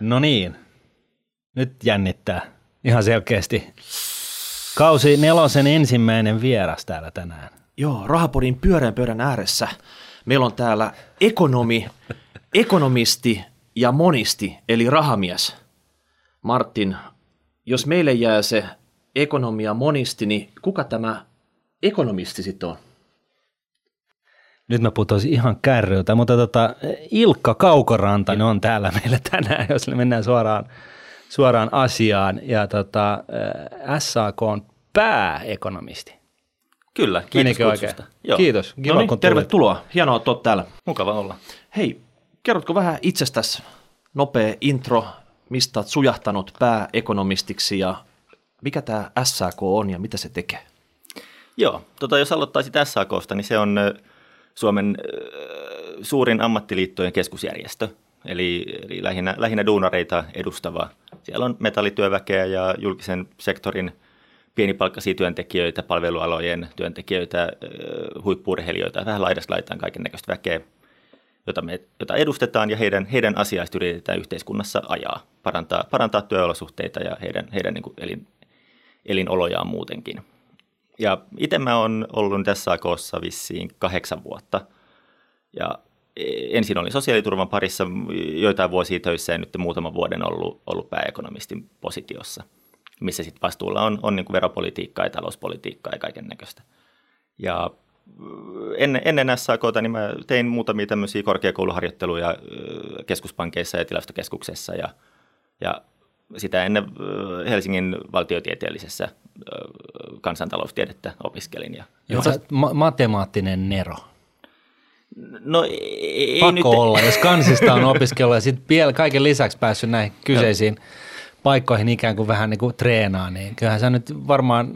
No niin, nyt jännittää ihan selkeästi. Kausi nelosen ensimmäinen vieras täällä tänään. Joo, Rahapodin pyörän pöydän ääressä. Meillä on täällä ekonomi, ekonomisti ja monisti, eli rahamies. Martin, jos meille jää se ekonomia monisti, niin kuka tämä ekonomisti sitten on? Nyt mä putoisin ihan kärryltä, mutta tota, Ilkka Kaukoranta on täällä meillä tänään, jos mennään suoraan, suoraan asiaan. Ja tota, SAK on pääekonomisti. Kyllä, kiitos Menikö kutsusta. oikein? Joo. Kiitos. Kiva, no niin, kun tulit. tervetuloa. Hienoa, että olet täällä. Mukava olla. Hei, kerrotko vähän itsestäsi nopea intro, mistä olet sujahtanut pääekonomistiksi ja mikä tämä SAK on ja mitä se tekee? Joo, tota, jos aloittaisit SAKsta, niin se on Suomen suurin ammattiliittojen keskusjärjestö, eli, eli lähinnä, lähinnä duunareita edustava. Siellä on metallityöväkeä ja julkisen sektorin pienipalkkaisia työntekijöitä, palvelualojen työntekijöitä, huippuurheilijoita, vähän laidasta laitaan kaiken näköistä väkeä, jota, me, jota edustetaan ja heidän, heidän asiaista yritetään yhteiskunnassa ajaa, parantaa, parantaa työolosuhteita ja heidän, heidän niin elin, elinolojaan muutenkin. Ja itse mä oon ollut tässä SAKssa vissiin kahdeksan vuotta. Ja ensin olin sosiaaliturvan parissa joitain vuosia töissä ja nyt muutaman vuoden ollut, ollut pääekonomistin positiossa, missä sitten vastuulla on, on niin veropolitiikkaa ja talouspolitiikkaa ja kaiken näköistä. Ja ennen, ennen SAKta niin mä tein muutamia tämmöisiä korkeakouluharjoitteluja keskuspankeissa ja tilastokeskuksessa ja, ja sitä ennen Helsingin valtiotieteellisessä kansantaloustiedettä opiskelin. Ja, Joo, sä, ma- matemaattinen nero. no ei, Pakko nyt, olla, jos kansista on opiskellut ja sitten vielä kaiken lisäksi päässyt näihin kyseisiin paikkoihin ikään kuin vähän niin kuin treenaa, niin kyllähän sä nyt varmaan,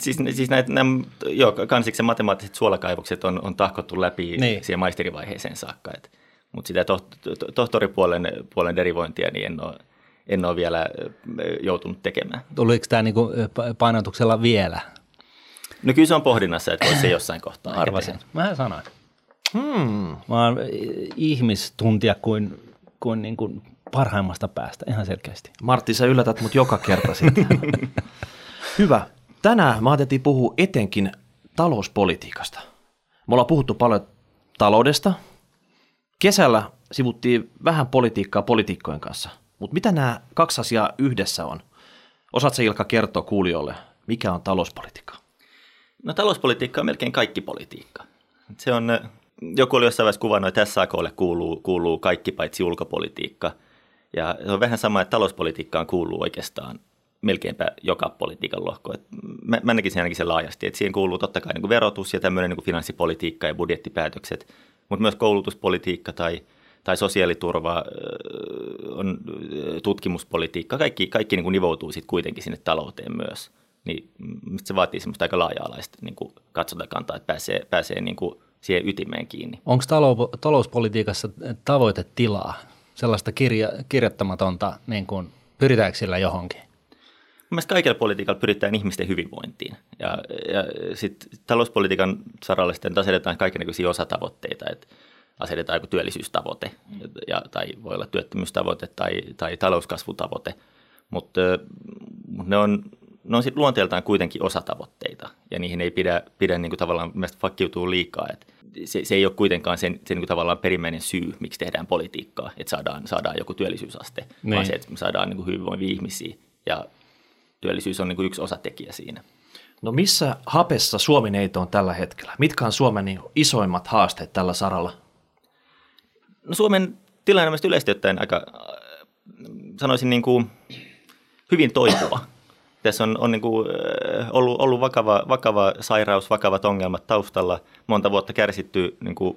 Siis, siis näitä, nämä, joo, kansiksen matemaattiset suolakaivokset on, on tahkottu läpi Niin. siihen maisterivaiheeseen saakka. Mutta sitä toh, to, tohtoripuolen puolen derivointia niin en ole, en ole vielä joutunut tekemään. tuliko tämä niin kuin painotuksella vielä? No kyllä se on pohdinnassa, että voisi se jossain kohtaa. Arvasin. Mä sanoin. Hmm. Mä oon ihmistuntia kuin, kuin, niin kuin parhaimmasta päästä, ihan selkeästi. Martti, sä yllätät mut joka kerta sitten. Hyvä. Tänään mä ajateltiin puhua etenkin talouspolitiikasta. Me ollaan puhuttu paljon taloudesta. Kesällä sivuttiin vähän politiikkaa poliitikkojen kanssa. Mutta mitä nämä kaksi asiaa yhdessä on? Osaatko Ilkka kertoa kuulijoille, mikä on talouspolitiikka? No talouspolitiikka on melkein kaikki politiikka. Se on, joku oli jossain vaiheessa kuvannut, että SAKlle kuuluu, kuuluu kaikki paitsi ulkopolitiikka. Ja se on vähän sama, että talouspolitiikkaan kuuluu oikeastaan melkeinpä joka politiikan lohko. Et mä, mä näkisin ainakin sen laajasti, että siihen kuuluu totta kai niin verotus ja tämmöinen niin finanssipolitiikka ja budjettipäätökset, mutta myös koulutuspolitiikka tai, tai sosiaaliturva, on tutkimuspolitiikka, kaikki, kaikki niin kuin nivoutuu sitten kuitenkin sinne talouteen myös. Niin mm, se vaatii semmoista aika laaja-alaista niin kuin katsotakantaa, että pääsee, pääsee niin kuin siihen ytimeen kiinni. Onko talou- talouspolitiikassa tavoitetilaa, sellaista kirja- kirjoittamatonta, niin kuin, pyritäänkö sillä johonkin? Mun mielestä kaikilla politiikalla pyritään ihmisten hyvinvointiin. Ja, ja sitten talouspolitiikan saralla sitten asetetaan kaikenlaisia osatavoitteita, että asetetaan joku työllisyystavoite, ja, tai voi olla työttömyystavoite tai, tai talouskasvutavoite, mutta mut ne on, ne on sitten luonteeltaan kuitenkin osatavoitteita, ja niihin ei pidä, pidä niin kuin tavallaan mielestäni fakkiutua liikaa. Et se, se ei ole kuitenkaan sen, sen niin kuin tavallaan perimmäinen syy, miksi tehdään politiikkaa, että saadaan, saadaan joku työllisyysaste, niin. Vaan se, että me saadaan niin kuin hyvinvoivia ihmisiä, ja työllisyys on niin kuin yksi osatekijä siinä. No missä hapessa Suomi-neito on tällä hetkellä? Mitkä on Suomen niin isoimmat haasteet tällä saralla? No Suomen tilanne on yleisesti ottaen aika, äh, sanoisin niin kuin hyvin toipuva. Tässä on, on niin kuin, äh, ollut, ollut vakava, vakava sairaus, vakavat ongelmat taustalla, monta vuotta kärsitty niin kuin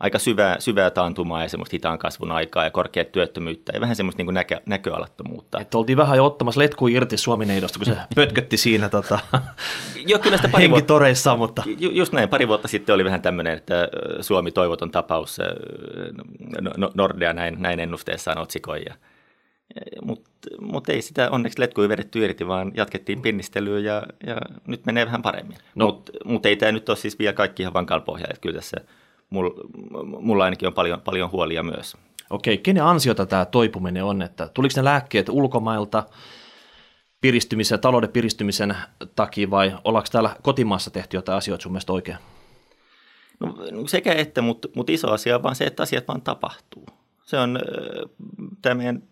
aika syvää, syvää taantumaa ja semmoista hitaan kasvun aikaa ja korkeat työttömyyttä ja vähän semmoista niin näkö, näköalattomuutta. Että oltiin vähän jo ottamassa letku irti Suomi-neidosta, kun se pötkötti siinä tota, Joo, kyllä sitä pari vuotta, mutta Ju- Just näin, pari vuotta sitten oli vähän tämmöinen, että Suomi toivoton tapaus, no- no- Nordea näin, näin ennusteessaan otsikoi. Ja, mutta mut ei sitä onneksi letkuja vedetty irti, vaan jatkettiin pinnistelyä ja, ja nyt menee vähän paremmin. No. Mutta mut ei tämä nyt ole siis vielä kaikki ihan vankalla pohjalla, että kyllä tässä mulla, mulla ainakin on paljon, paljon huolia myös. Okei, kenen ansiota tämä toipuminen on? Että tuliko ne lääkkeet ulkomailta piristymisen, talouden piristymisen takia vai ollaanko täällä kotimaassa tehty jotain asioita sun mielestä oikein? No, sekä että, mutta, mutta iso asia on vaan se, että asiat vaan tapahtuu. Se on tämä meidän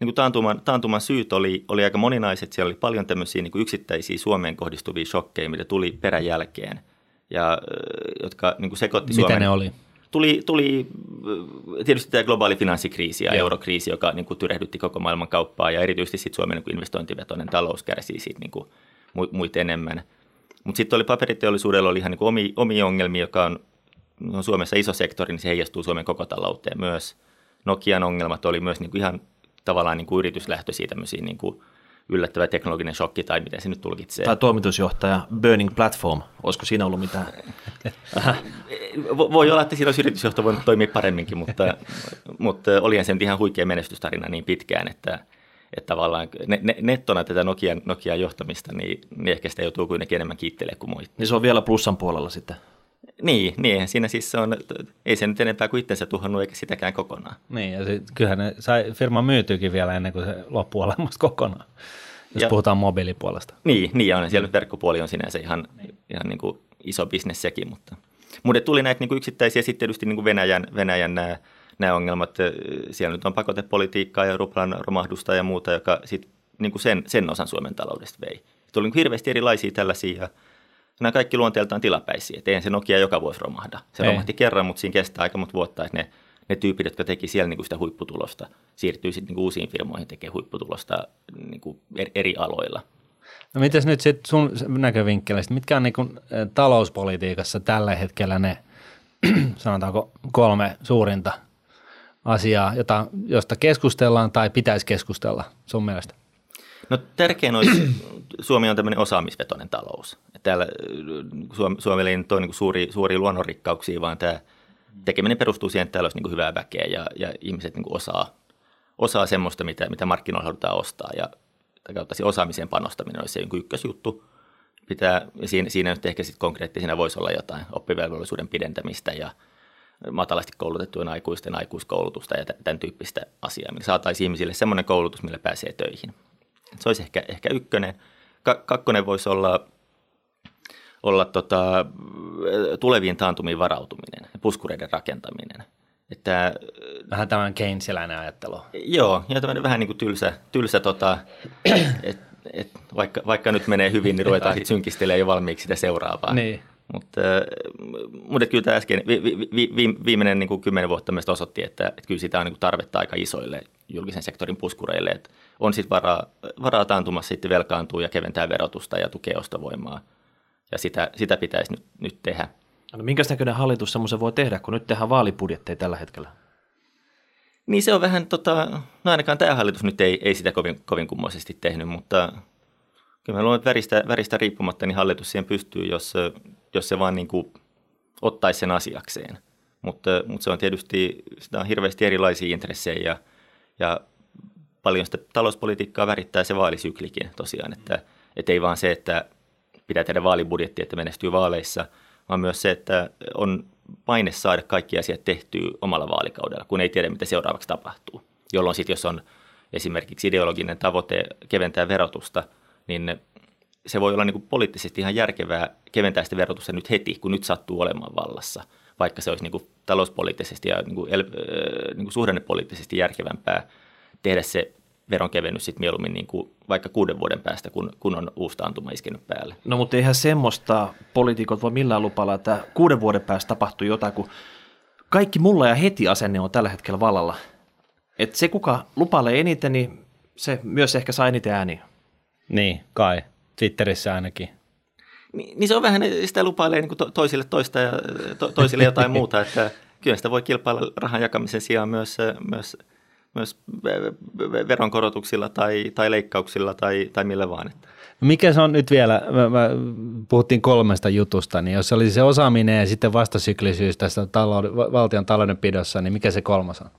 niin kuin taantuman, taantuman syyt oli, oli aika moninaiset. Siellä oli paljon tämmöisiä niin kuin yksittäisiä Suomeen kohdistuvia shokkeja, mitä tuli peräjälkeen, ja, jotka niin kuin sekoitti Mitä Suomen. ne oli? Tuli, tuli tietysti tämä globaali finanssikriisi ja Joo. eurokriisi, joka niin kuin tyrehdytti koko maailman kauppaa, ja erityisesti sit Suomen niin kuin investointivetoinen talous kärsii siitä niin kuin muita enemmän. Mutta sitten oli paperiteollisuudella oli ihan niin kuin omia, omia ongelmia, joka on, on Suomessa iso sektori, niin se heijastuu Suomen koko talouteen myös. Nokian ongelmat oli myös niin kuin ihan tavallaan niin kuin yrityslähtöisiä tämmöisiä niin kuin yllättävä teknologinen shokki tai miten se nyt tulkitsee. Tai toimitusjohtaja Burning Platform, olisiko siinä ollut mitään? Voi olla, että siinä olisi yritysjohto voinut toimia paremminkin, mutta, mutta olihan se nyt ihan huikea menestystarina niin pitkään, että, että tavallaan nettona tätä Nokian, Nokian johtamista, niin, niin ehkä sitä joutuu kuitenkin enemmän kiittelemään kuin muita. Niin se on vielä plussan puolella sitten. Niin, niin siinä siis se on, ei se nyt enempää kuin itsensä tuhannut eikä sitäkään kokonaan. Niin, ja sit, kyllähän ne sai, firma myytyykin vielä ennen kuin se loppuu olemassa kokonaan, jos ja, puhutaan mobiilipuolesta. Niin, niin ja on, siellä verkkopuoli on sinänsä ihan, ihan niin kuin iso bisnes sekin, mutta, mutta tuli näitä niin kuin yksittäisiä sitten tietysti niin kuin Venäjän, Venäjän nämä, nämä ongelmat, siellä nyt on pakotepolitiikkaa ja ruplan romahdusta ja muuta, joka sitten niin kuin sen, sen osan Suomen taloudesta vei. Tuli niin hirveästi erilaisia tällaisia nämä kaikki luonteeltaan tilapäisiä, että eihän se Nokia joka vuosi romahda. Se Ei. romahti kerran, mutta siinä kestää aika monta vuotta, että ne, ne tyypit, jotka teki siellä niin kuin sitä huipputulosta, siirtyy sitten niin uusiin firmoihin tekemään huipputulosta niin kuin eri aloilla. No mitäs nyt sitten sun näkövinkkelistä, mitkä on niin kuin talouspolitiikassa tällä hetkellä ne, sanotaanko kolme suurinta asiaa, jota, josta keskustellaan tai pitäisi keskustella sun mielestä? No tärkein olisi, Suomi on tämmöinen osaamisvetoinen talous. Täällä Suomi, Suomella ei ole niin suuri, suuria luonnonrikkauksia, vaan tämä tekeminen perustuu siihen, että täällä olisi niin hyvää väkeä ja, ja ihmiset niin osaa, osaa semmoista, mitä, mitä markkinoilla halutaan ostaa. Ja kautta osaamiseen panostaminen olisi se joku ykkösjuttu. Pitää, siinä, siinä nyt ehkä sitten konkreettisena voisi olla jotain oppivelvollisuuden pidentämistä ja matalasti koulutettujen aikuisten aikuiskoulutusta ja tämän tyyppistä asiaa, millä saataisiin ihmisille semmoinen koulutus, millä pääsee töihin. Se olisi ehkä, ehkä ykkönen. Ka- kakkonen voisi olla, olla tota, tuleviin taantumiin varautuminen ja puskureiden rakentaminen. Että, vähän tämän Keynesiläinen ajattelu. Joo, ja tämmöinen vähän niin kuin tylsä, tylsä tota, et, et vaikka, vaikka nyt menee hyvin, niin ruvetaan sitten synkistelemään jo valmiiksi sitä seuraavaa. Niin. Mutta, mutta kyllä tämä äsken, vi, vi, vi, viimeinen niin kuin kymmenen vuotta myös osoitti, että, että kyllä sitä on niin kuin tarvetta aika isoille julkisen sektorin puskureille, että on sitten varaa, varaa taantumassa sitten velkaantua ja keventää verotusta ja tukea ostovoimaa. Ja sitä, sitä pitäisi nyt, nyt tehdä. No minkä näköinen hallitus semmoisen voi tehdä, kun nyt tehdään vaalibudjetteja tällä hetkellä? Niin se on vähän, tota, no ainakaan tämä hallitus nyt ei, ei sitä kovin, kovin kummoisesti tehnyt, mutta kyllä mä luulen, että väristä, väristä riippumatta niin hallitus siihen pystyy, jos, jos se vaan niin kuin ottaisi sen asiakseen. Mutta, mutta se on tietysti, sitä on hirveästi erilaisia intressejä ja, ja paljon sitä talouspolitiikkaa värittää se vaalisyklikin tosiaan, että, että ei vaan se, että pitää tehdä vaalibudjetti, että menestyy vaaleissa, vaan myös se, että on paine saada kaikki asiat tehtyä omalla vaalikaudella, kun ei tiedä, mitä seuraavaksi tapahtuu. Jolloin sitten, jos on esimerkiksi ideologinen tavoite keventää verotusta, niin se voi olla niin kuin poliittisesti ihan järkevää keventää sitä verotusta nyt heti, kun nyt sattuu olemaan vallassa, vaikka se olisi niin kuin talouspoliittisesti ja niin kuin, niin kuin suhdannepoliittisesti järkevämpää tehdä se veronkevennys sitten mieluummin niin kuin vaikka kuuden vuoden päästä, kun, kun on uusi taantuma iskenyt päälle. No mutta eihän semmoista poliitikot voi millään lupalla, että kuuden vuoden päästä tapahtuu jotain, kun kaikki mulla ja heti asenne on tällä hetkellä vallalla. Et se, kuka lupailee eniten, niin se myös ehkä saa eniten ääniä. Niin, kai. Twitterissä ainakin. Niin, niin se on vähän, sitä lupailee niin to, toisille toista ja to, toisille jotain muuta, että kyllä sitä voi kilpailla rahan jakamisen sijaan myös, myös myös veronkorotuksilla tai, tai leikkauksilla tai, tai millä vaan. Mikä se on nyt vielä, mä, mä, puhuttiin kolmesta jutusta, niin jos se olisi se osaaminen ja sitten vastasyklisyys tässä talouden, valtion taloudenpidossa, niin mikä se kolmas on?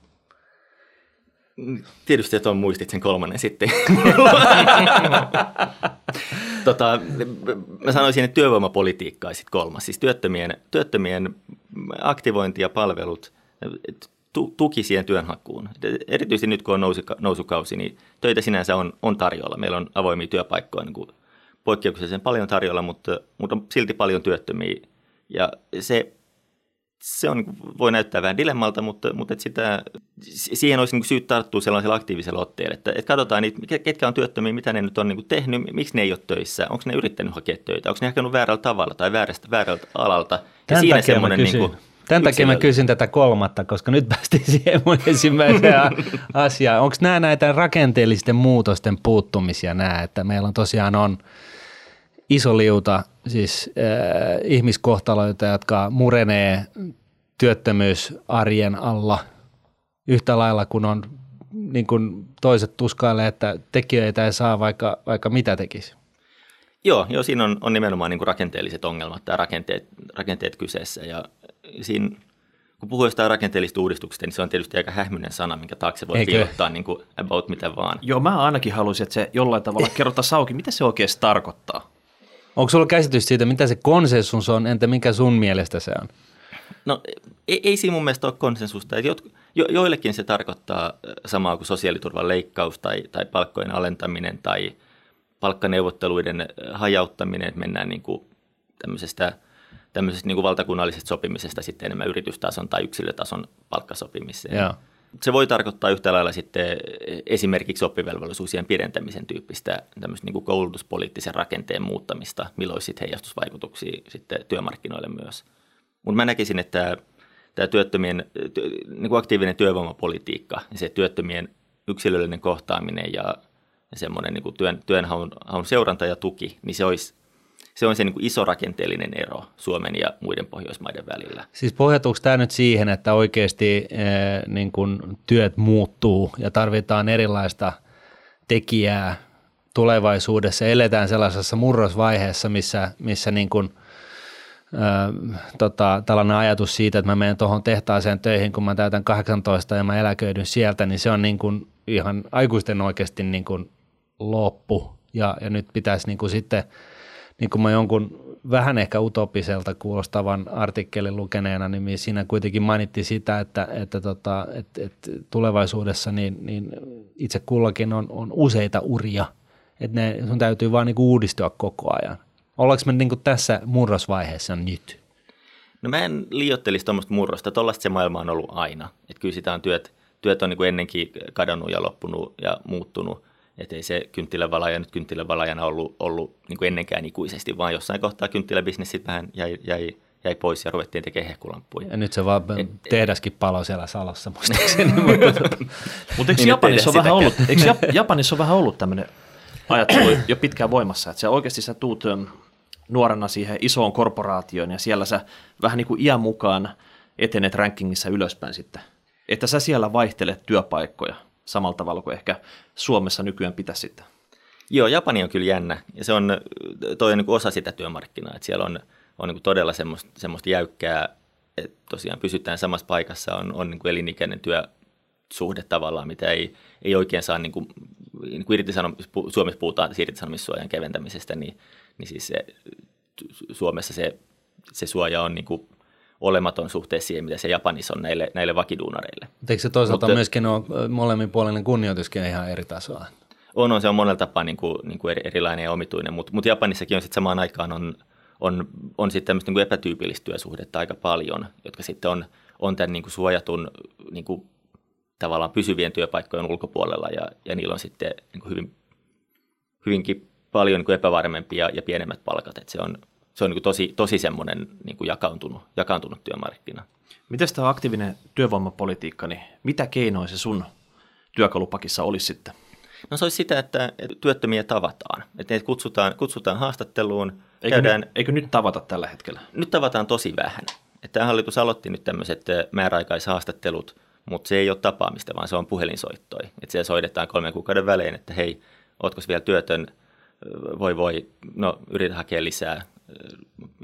Tietysti, että on muistit sen kolmannen sitten. tota, mä sanoisin, että työvoimapolitiikka on sitten kolmas, siis työttömien, työttömien aktivointi ja palvelut. tu, tuki siihen työnhakuun. Erityisesti nyt kun on nousukausi, niin töitä sinänsä on, on tarjolla. Meillä on avoimia työpaikkoja niin kuin poikkeuksellisen paljon tarjolla, mutta, mutta silti paljon työttömiä. Ja se se on, voi näyttää vähän dilemmalta, mutta, mutta että sitä, siihen olisi niin syyt tarttua sellaisella aktiivisella otteella, että, että katsotaan niitä, ketkä on työttömiä, mitä ne nyt on niin tehnyt, miksi ne ei ole töissä, onko ne yrittänyt hakea töitä, onko ne hakenut väärällä tavalla tai väärästä, väärältä alalta. Tämän siinä semmoinen niin kuin, Tämän takia mä kysyn tätä kolmatta, koska nyt päästiin siihen mun ensimmäiseen asiaan. Onko nämä näitä rakenteellisten muutosten puuttumisia nämä, että meillä on tosiaan on iso liuta siis äh, ihmiskohtaloita, jotka murenee työttömyysarjen alla yhtä lailla kuin on niin kuin toiset tuskailee, että tekijöitä ei saa vaikka, vaikka mitä tekisi. Joo, joo siinä on, on nimenomaan niin kuin rakenteelliset ongelmat tai rakenteet, rakenteet kyseessä ja siinä kun puhuu jostain rakenteellisista uudistuksista, niin se on tietysti aika hähmyinen sana, minkä taakse voi kirjoittaa niin kuin about mitä vaan. Joo, mä ainakin haluaisin, että se jollain tavalla kerrotaan auki, mitä se oikeasti tarkoittaa. Onko sulla käsitys siitä, mitä se konsensus on, entä mikä sun mielestä se on? No ei, ei siinä mun mielestä ole konsensusta. jo, jo, joillekin se tarkoittaa samaa kuin sosiaaliturvan leikkaus tai, tai palkkojen alentaminen tai palkkaneuvotteluiden hajauttaminen, että mennään niin kuin tämmöisestä, tämmöisestä niin kuin valtakunnallisesta sopimisesta sitten enemmän yritystason tai yksilötason palkkasopimiseen. Joo se voi tarkoittaa yhtä lailla sitten esimerkiksi oppivelvollisuusien pidentämisen tyyppistä niin kuin koulutuspoliittisen rakenteen muuttamista, milloin sitten heijastusvaikutuksia sitten työmarkkinoille myös. Mutta mä näkisin, että tämä työttömien, niin kuin aktiivinen työvoimapolitiikka ja se työttömien yksilöllinen kohtaaminen ja, ja semmoinen niin kuin työn, työnhaun seuranta ja tuki, niin se olisi se on se niin kuin iso rakenteellinen ero Suomen ja muiden Pohjoismaiden välillä. Siis pohjautuuko tämä nyt siihen, että oikeasti ee, niin kuin työt muuttuu ja tarvitaan erilaista tekijää tulevaisuudessa. Eletään sellaisessa murrosvaiheessa, missä, missä niin kuin, ö, tota, tällainen ajatus siitä, että mä menen tuohon tehtaaseen töihin, kun mä täytän 18 ja mä eläköidyn sieltä, niin se on niin kuin ihan aikuisten oikeasti niin kuin loppu. Ja, ja nyt pitäisi niin kuin sitten – niin kuin mä jonkun vähän ehkä utopiselta kuulostavan artikkelin lukeneena, niin siinä kuitenkin mainittiin sitä, että, että, tota, että, että tulevaisuudessa niin, niin itse kullakin on, on useita uria, että ne, sun täytyy vaan niin uudistua koko ajan. Ollaanko me niin tässä murrosvaiheessa nyt? No mä en liiottelisi tuommoista murrosta, tuollaista se maailma on ollut aina. Että kyllä sitä on työt, työt on niin kuin ennenkin kadonnut ja loppunut ja muuttunut – että ei se kynttilävalaja nyt kynttilävalajana ollut, ollut niin kuin ennenkään ikuisesti, vaan jossain kohtaa kynttiläbisnes sitten vähän jäi, jäi, jäi pois ja ruvettiin tekemään hehkulampuja. Ja nyt se vaan et, tehdäskin palo siellä salossa muistaakseni. Mutta eikö, niin, Japanissa, on vähän ollut, eikö Japanissa on vähän ollut tämmöinen ajattelu jo pitkään voimassa, että se oikeasti sä tuut nuorena siihen isoon korporaatioon ja siellä sä vähän niin kuin iän mukaan etenet rankingissa ylöspäin sitten. Että sä siellä vaihtelet työpaikkoja samalla tavalla kuin ehkä Suomessa nykyään pitäisi sitten. Joo, Japani on kyllä jännä ja se on, toi on niin osa sitä työmarkkinaa, että siellä on, on niin todella semmoista, semmoista jäykkää, että tosiaan pysytään samassa paikassa, on, on niin elinikäinen työsuhde tavallaan, mitä ei, ei oikein saa, niin kuin, niin kuin irtisanomis, Suomessa puhutaan irtisanomissuojan keventämisestä, niin, niin siis se, Suomessa se, se suoja on niin kuin olematon suhteessa siihen, mitä se Japanissa on näille, näille vakiduunareille. Eikö se toisaalta Mutta, myöskin ole molemminpuolinen kunnioituskin ihan eri tasoa? On, on, se on monella tapaa niin kuin, niin kuin erilainen ja omituinen, mutta, mutta Japanissakin on sitten samaan aikaan on, on, on sitten tämmöistä niin epätyypillistä työsuhdetta aika paljon, jotka sitten on, on tämän niin kuin suojatun niin kuin, tavallaan pysyvien työpaikkojen ulkopuolella ja, ja niillä on sitten niin kuin hyvin, hyvinkin paljon niin kuin epävarmempia ja, ja pienemmät palkat, että se on, se on niin kuin tosi, tosi semmoinen niin kuin jakaantunut, jakaantunut työmarkkina. Miten tämä aktiivinen työvoimapolitiikka, niin mitä keinoja se sun työkalupakissa olisi sitten? No se olisi sitä, että työttömiä tavataan. Että ne kutsutaan, kutsutaan haastatteluun. Eikö, käydään, nyt, eikö nyt tavata tällä hetkellä? Nyt tavataan tosi vähän. Että tämä hallitus aloitti nyt tämmöiset määräaikaishaastattelut, mutta se ei ole tapaamista, vaan se on puhelinsoittoi. Että siellä soitetaan kolmen kuukauden välein, että hei, ootko vielä työtön, voi voi, no yritä hakea lisää,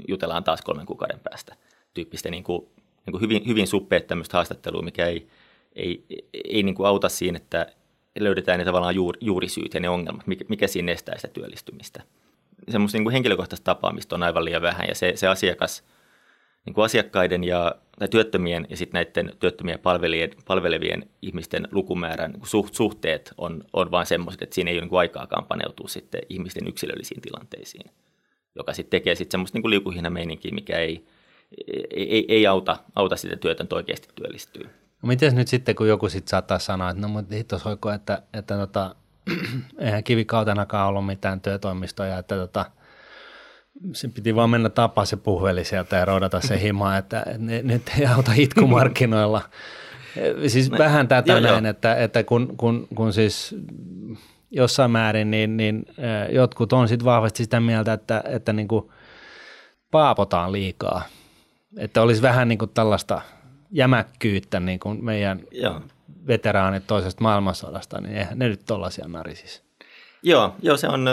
jutellaan taas kolmen kuukauden päästä. Tyyppistä niin kuin, niin kuin hyvin, hyvin suppeet tämmöistä haastattelua, mikä ei, ei, ei, niin kuin auta siinä, että löydetään ne tavallaan juur, juurisyyt ja ne ongelmat, mikä, mikä siinä estää sitä työllistymistä. Semmoista niin kuin henkilökohtaista tapaamista on aivan liian vähän. Ja se, se asiakas, niin kuin asiakkaiden ja tai työttömien ja sitten näiden työttömien palvelevien, palvelevien ihmisten lukumäärän niin suht, suhteet on, on vain semmoiset, että siinä ei ole niin aikaakaan paneutua sitten ihmisten yksilöllisiin tilanteisiin, joka sitten tekee sitten semmoista niin liukuhina-meininkiä, mikä ei, ei, ei, ei auta, auta sitä työtöntä oikeasti työllistyä. No miten nyt sitten, kun joku sitten saattaa sanoa, että no mutta hittos hoiko, että, että tota, eihän kivikautenakaan ollut mitään työtoimistoja, että tota, se piti vaan mennä tapaa se puheli sieltä ja roudata se hima, että nyt ei auta itkumarkkinoilla. siis no, vähän tätä joo, näin, joo. Että, että kun, kun, kun siis jossain määrin, niin, niin jotkut on sitten vahvasti sitä mieltä, että, että niin kuin paapotaan liikaa. Että olisi vähän niin kuin tällaista jämäkkyyttä niin kuin meidän joo. veteraanit toisesta maailmansodasta, niin eihän ne nyt tollaisia narisisi. Joo, joo, se on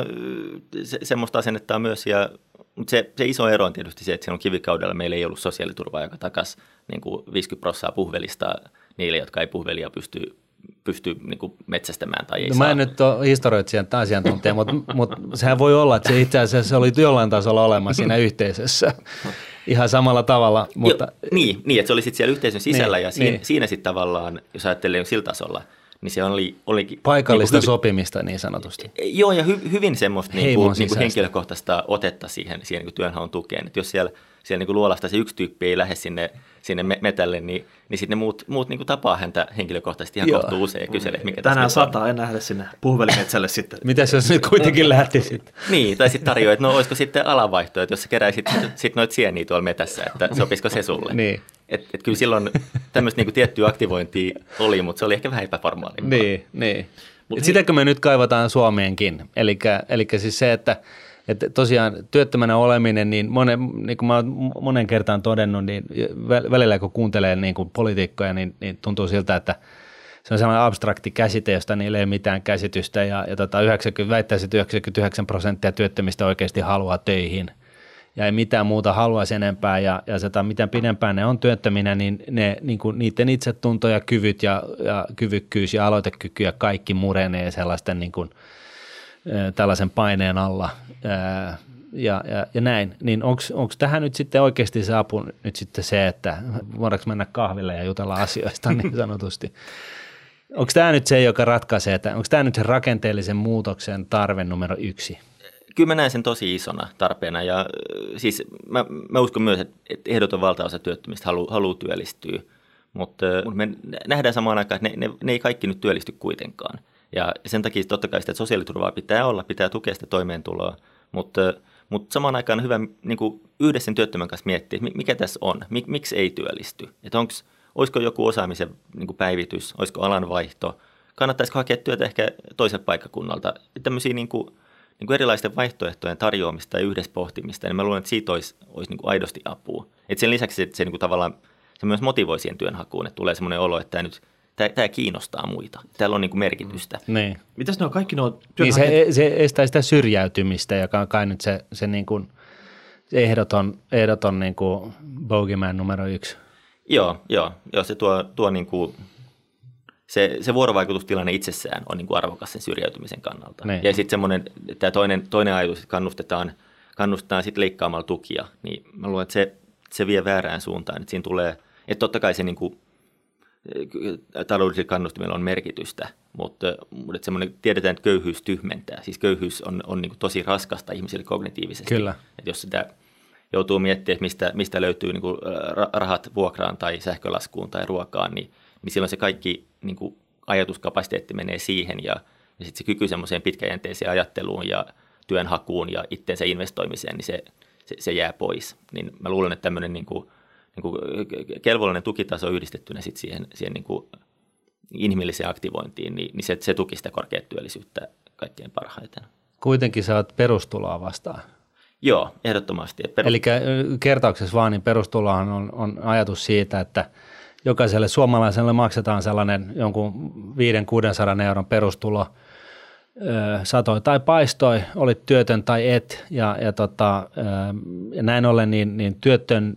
se, semmoista asennetta myös ja mutta se, se iso ero on tietysti se, että silloin kivikaudella meillä ei ollut sosiaaliturvaa, joka takasi niin kuin 50 prosenttia puhvelista niille, jotka ei puhvelia pysty, pysty niin kuin metsästämään tai ei no, saa. Mä en nyt ole historioitsijan asiantuntija, mutta, mutta sehän voi olla, että se itse asiassa se oli jollain tasolla olemassa siinä yhteisössä ihan samalla tavalla. Mutta... Jo, niin, niin, että se oli sitten siellä yhteisön sisällä niin, ja siinä, niin. siinä sitten tavallaan, jos ajattelee sillä tasolla – niin se oli, olikin... Paikallista niin kuin, sopimista niin sanotusti. Joo, ja hy, hyvin semmoista niin kuin, niin kuin henkilökohtaista otetta siihen, siihen niin kuin työnhaun tukeen. Että jos siellä, siellä niin kuin luolasta se yksi tyyppi ei lähde sinne, sinne metälle, niin, niin sitten ne muut, muut niin kuin tapaa häntä henkilökohtaisesti ihan kohtuu usein ja kyselee, mikä Tänään sataa, en lähde sinne puhvelimetsälle sitten. Mitäs jos nyt kuitenkin lähtisit? niin, tai sitten tarjoaa, että no olisiko sitten alavaihto, että jos sä keräisit sit noita sieniä tuolla metässä, että sopisiko se sulle. niin. Et, et kyllä silloin tämmöistä niinku tiettyä aktivointia oli, mutta se oli ehkä vähän epäformaalia. Niin, niin. Mut Sitäkö me nyt kaivataan Suomeenkin? Eli siis se, että, että tosiaan työttömänä oleminen, niin, monen, niin kuin mä olen monen kertaan todennut, niin välillä kun kuuntelee niin kuin poliitikkoja, niin, niin tuntuu siltä, että se on sellainen abstrakti käsite, josta niillä ei ole mitään käsitystä. Ja, ja tota 90, väittäisin, että 99 prosenttia työttömistä oikeasti haluaa töihin – ja ei mitään muuta haluaisi enempää. Ja, ja sitä, mitä pidempään ne on työttöminä, niin, ne, niin kuin niiden itsetunto ja kyvyt ja, ja kyvykkyys ja aloitekyky ja kaikki murenee sellaisten niin kuin, tällaisen paineen alla ja, ja, ja näin. Niin onko tähän nyt sitten oikeasti se apu nyt sitten se, että voidaanko mennä kahville ja jutella asioista niin sanotusti? Onko tämä nyt se, joka ratkaisee, että onko tämä nyt se rakenteellisen muutoksen tarve numero yksi? kyllä mä näen sen tosi isona tarpeena ja siis mä, mä uskon myös, että, ehdoton valtaosa työttömistä haluaa halu työllistyä, mutta, mutta me nähdään samaan aikaan, että ne, ne, ne ei kaikki nyt työllisty kuitenkaan. Ja sen takia totta kai sitä sosiaaliturvaa pitää olla, pitää tukea sitä toimeentuloa, mutta, mutta samaan aikaan on hyvä niin kuin yhdessä sen työttömän kanssa miettiä, että mikä tässä on, mik, miksi ei työllisty. Että onks, olisiko joku osaamisen niin kuin päivitys, olisiko alanvaihto, kannattaisiko hakea työtä ehkä toiselta paikkakunnalta. Tämmöisiä niin kuin, niin kuin erilaisten vaihtoehtojen tarjoamista ja yhdessä pohtimista, niin mä luulen, että siitä olisi, olisi niin kuin aidosti apua. Et sen lisäksi että se niin kuin tavallaan se myös motivoi siihen työnhakuun, että tulee semmoinen olo, että tämä nyt tämä, tämä kiinnostaa muita. Täällä on niin kuin merkitystä. Mm. Niin. Mitäs ne on kaikki nuo niin se, se estää sitä syrjäytymistä, joka on kai nyt se, se, niin kuin, ehdoton, ehdoton niin kuin bogeyman numero yksi. Joo, joo, joo se tuo, tuo niin kuin se, se vuorovaikutustilanne itsessään on niin kuin arvokas sen syrjäytymisen kannalta. Ne. Niin. Ja sitten semmoinen, tämä toinen, toinen ajatus, että kannustetaan, kannustetaan sitten leikkaamalla tukia, niin mä luulen, että se, se vie väärään suuntaan. Että siinä tulee, että totta kai se niin kuin, taloudellisilla kannustimilla on merkitystä, mutta, mutta semmoinen, tiedetään, että köyhyys tyhmentää. Siis köyhyys on, on niin tosi raskasta ihmisille kognitiivisesti. Kyllä. Että jos sitä joutuu miettimään, että mistä, mistä löytyy niin kuin rahat vuokraan tai sähkölaskuun tai ruokaan, niin niin silloin se kaikki niin kuin ajatuskapasiteetti menee siihen ja, ja sitten se kyky semmoiseen pitkäjänteiseen ajatteluun ja työnhakuun ja itteensä investoimiseen, niin se, se, se jää pois. Niin mä luulen, että tämmöinen niin kuin, niin kuin kelvollinen tukitaso yhdistettynä sit siihen, siihen niin kuin inhimilliseen aktivointiin, niin, niin se, se tuki sitä korkeat työllisyyttä kaikkein parhaiten. Kuitenkin saat perustuloa vastaan. Joo, ehdottomasti. Perust- Eli kertauksessa vaan, niin perustulohan on, on ajatus siitä, että – jokaiselle suomalaiselle maksetaan sellainen jonkun 500-600 euron perustulo, satoi tai paistoi, olit työtön tai et, ja, ja, tota, ja näin ollen niin, niin työtön,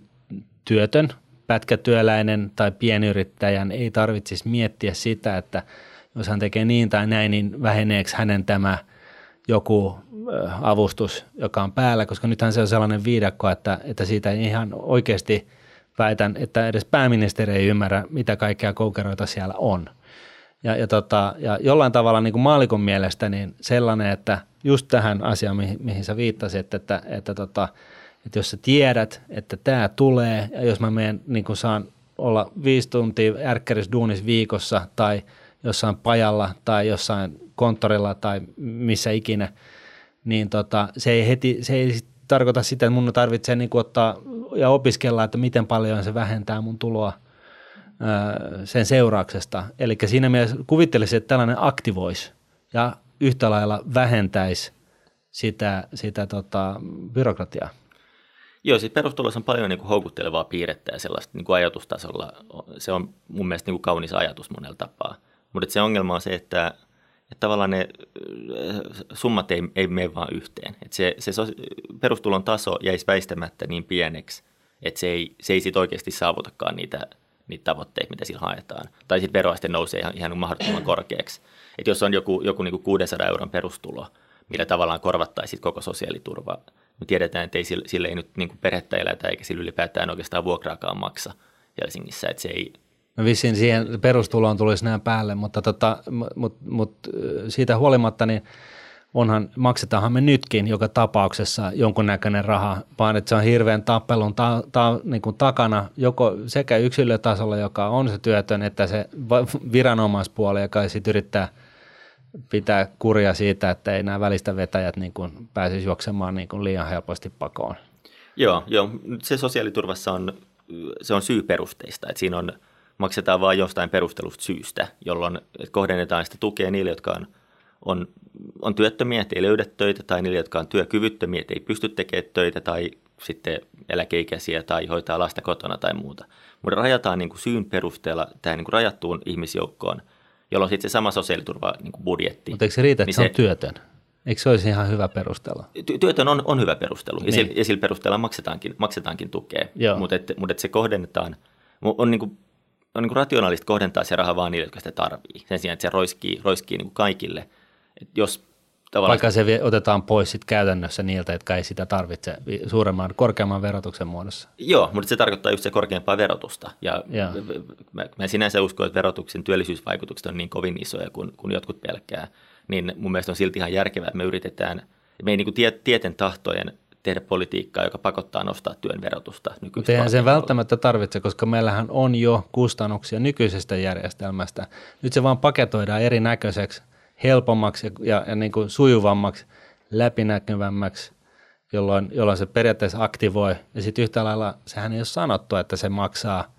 työtön, pätkätyöläinen tai pienyrittäjän ei tarvitsisi miettiä sitä, että jos hän tekee niin tai näin, niin väheneekö hänen tämä joku avustus, joka on päällä, koska nythän se on sellainen viidakko, että, että siitä ihan oikeasti – väitän, että edes pääministeri ei ymmärrä, mitä kaikkea koukeroita siellä on. Ja, ja, tota, ja jollain tavalla niin kuin maalikon mielestä niin sellainen, että just tähän asiaan, mihin, mihin sä viittasit, että, että, että, tota, että jos sä tiedät, että tämä tulee, ja jos mä menen, niin kuin saan olla viisi tuntia ärkkäris duunis viikossa tai jossain pajalla tai jossain konttorilla tai missä ikinä, niin tota, se ei heti, se ei tarkoita sitä, että mun tarvitsee niin ottaa ja opiskella, että miten paljon se vähentää mun tuloa sen seurauksesta. Eli siinä mielessä kuvittelisin, että tällainen aktivoisi ja yhtä lailla vähentäisi sitä, sitä tota, byrokratiaa. Joo, siis perustulossa on paljon niin kuin houkuttelevaa piirrettä ja sellaista niin kuin ajatustasolla. Se on mun mielestä niin kuin kaunis ajatus monella tapaa. Mutta se ongelma on se, että, että tavallaan ne summat ei, ei mene vaan yhteen. Että se, se perustulon taso jäisi väistämättä niin pieneksi, että se ei, se ei sit oikeasti saavutakaan niitä, niitä tavoitteita, mitä sillä haetaan. Tai sitten veroaste nousee ihan, ihan mahdottoman korkeaksi. Että jos on joku, joku niin kuin 600 euron perustulo, millä tavallaan korvattaisiin koko sosiaaliturva, me tiedetään, että ei sille, sille ei nyt niin kuin perhettä elätä eikä sillä ylipäätään oikeastaan vuokraakaan maksa Helsingissä. Että se ei, No vissiin siihen perustuloon tulisi nämä päälle, mutta tota, mut, mut, siitä huolimatta niin onhan, maksetaanhan me nytkin joka tapauksessa jonkunnäköinen raha, vaan että se on hirveän tappelun ta, ta, niin kuin takana joko sekä yksilötasolla, joka on se työtön, että se viranomaispuoli, joka sitten yrittää pitää kuria siitä, että ei nämä välistä vetäjät niin kuin pääsisi juoksemaan niin kuin liian helposti pakoon. Joo, joo, se sosiaaliturvassa on, se on syyperusteista, että siinä on – maksetaan vain jostain perustelusta syystä, jolloin kohdennetaan sitä tukea niille, jotka on, on, on työttömiä, ei löydä töitä, tai niille, jotka on työkyvyttömiä, ei pysty tekemään töitä, tai sitten eläkeikäisiä tai hoitaa lasta kotona tai muuta. Mutta rajataan niin kuin syyn perusteella tähän niin kuin rajattuun ihmisjoukkoon, jolloin sitten se sama sosiaaliturva niin kuin budjetti. Mutta eikö se riitä, että niin se, se on työtön? Eikö se olisi ihan hyvä perustelu? Työtön on, on hyvä perustelu, niin. ja, sillä, ja sillä perusteella maksetaankin, maksetaankin tukea, mutta et, mut et se kohdennetaan, on niin kuin on niin rationaalista kohdentaa se raha vaan niille, jotka sitä tarvii. Sen sijaan, että se roiskii, roiskii niin kuin kaikille. Et jos Vaikka se otetaan pois sit käytännössä niiltä, jotka ei sitä tarvitse suuremman, korkeamman verotuksen muodossa. Joo, mutta se tarkoittaa just se korkeampaa verotusta. Ja mä, mä sinänsä uskon, että verotuksen työllisyysvaikutukset on niin kovin isoja kuin, kuin jotkut pelkää. Niin mun mielestä on silti ihan järkevää, että me yritetään, me ei niin kuin tie, tieten tahtojen tehdä politiikkaa, joka pakottaa nostaa työn verotusta Mutta eihän sen välttämättä tarvitse, koska meillähän on jo kustannuksia nykyisestä järjestelmästä. Nyt se vaan paketoidaan erinäköiseksi, helpommaksi ja, ja, ja niin kuin sujuvammaksi, läpinäkyvämmäksi, jolloin, jolloin se periaatteessa aktivoi. Ja sitten yhtä lailla sehän ei ole sanottu, että se maksaa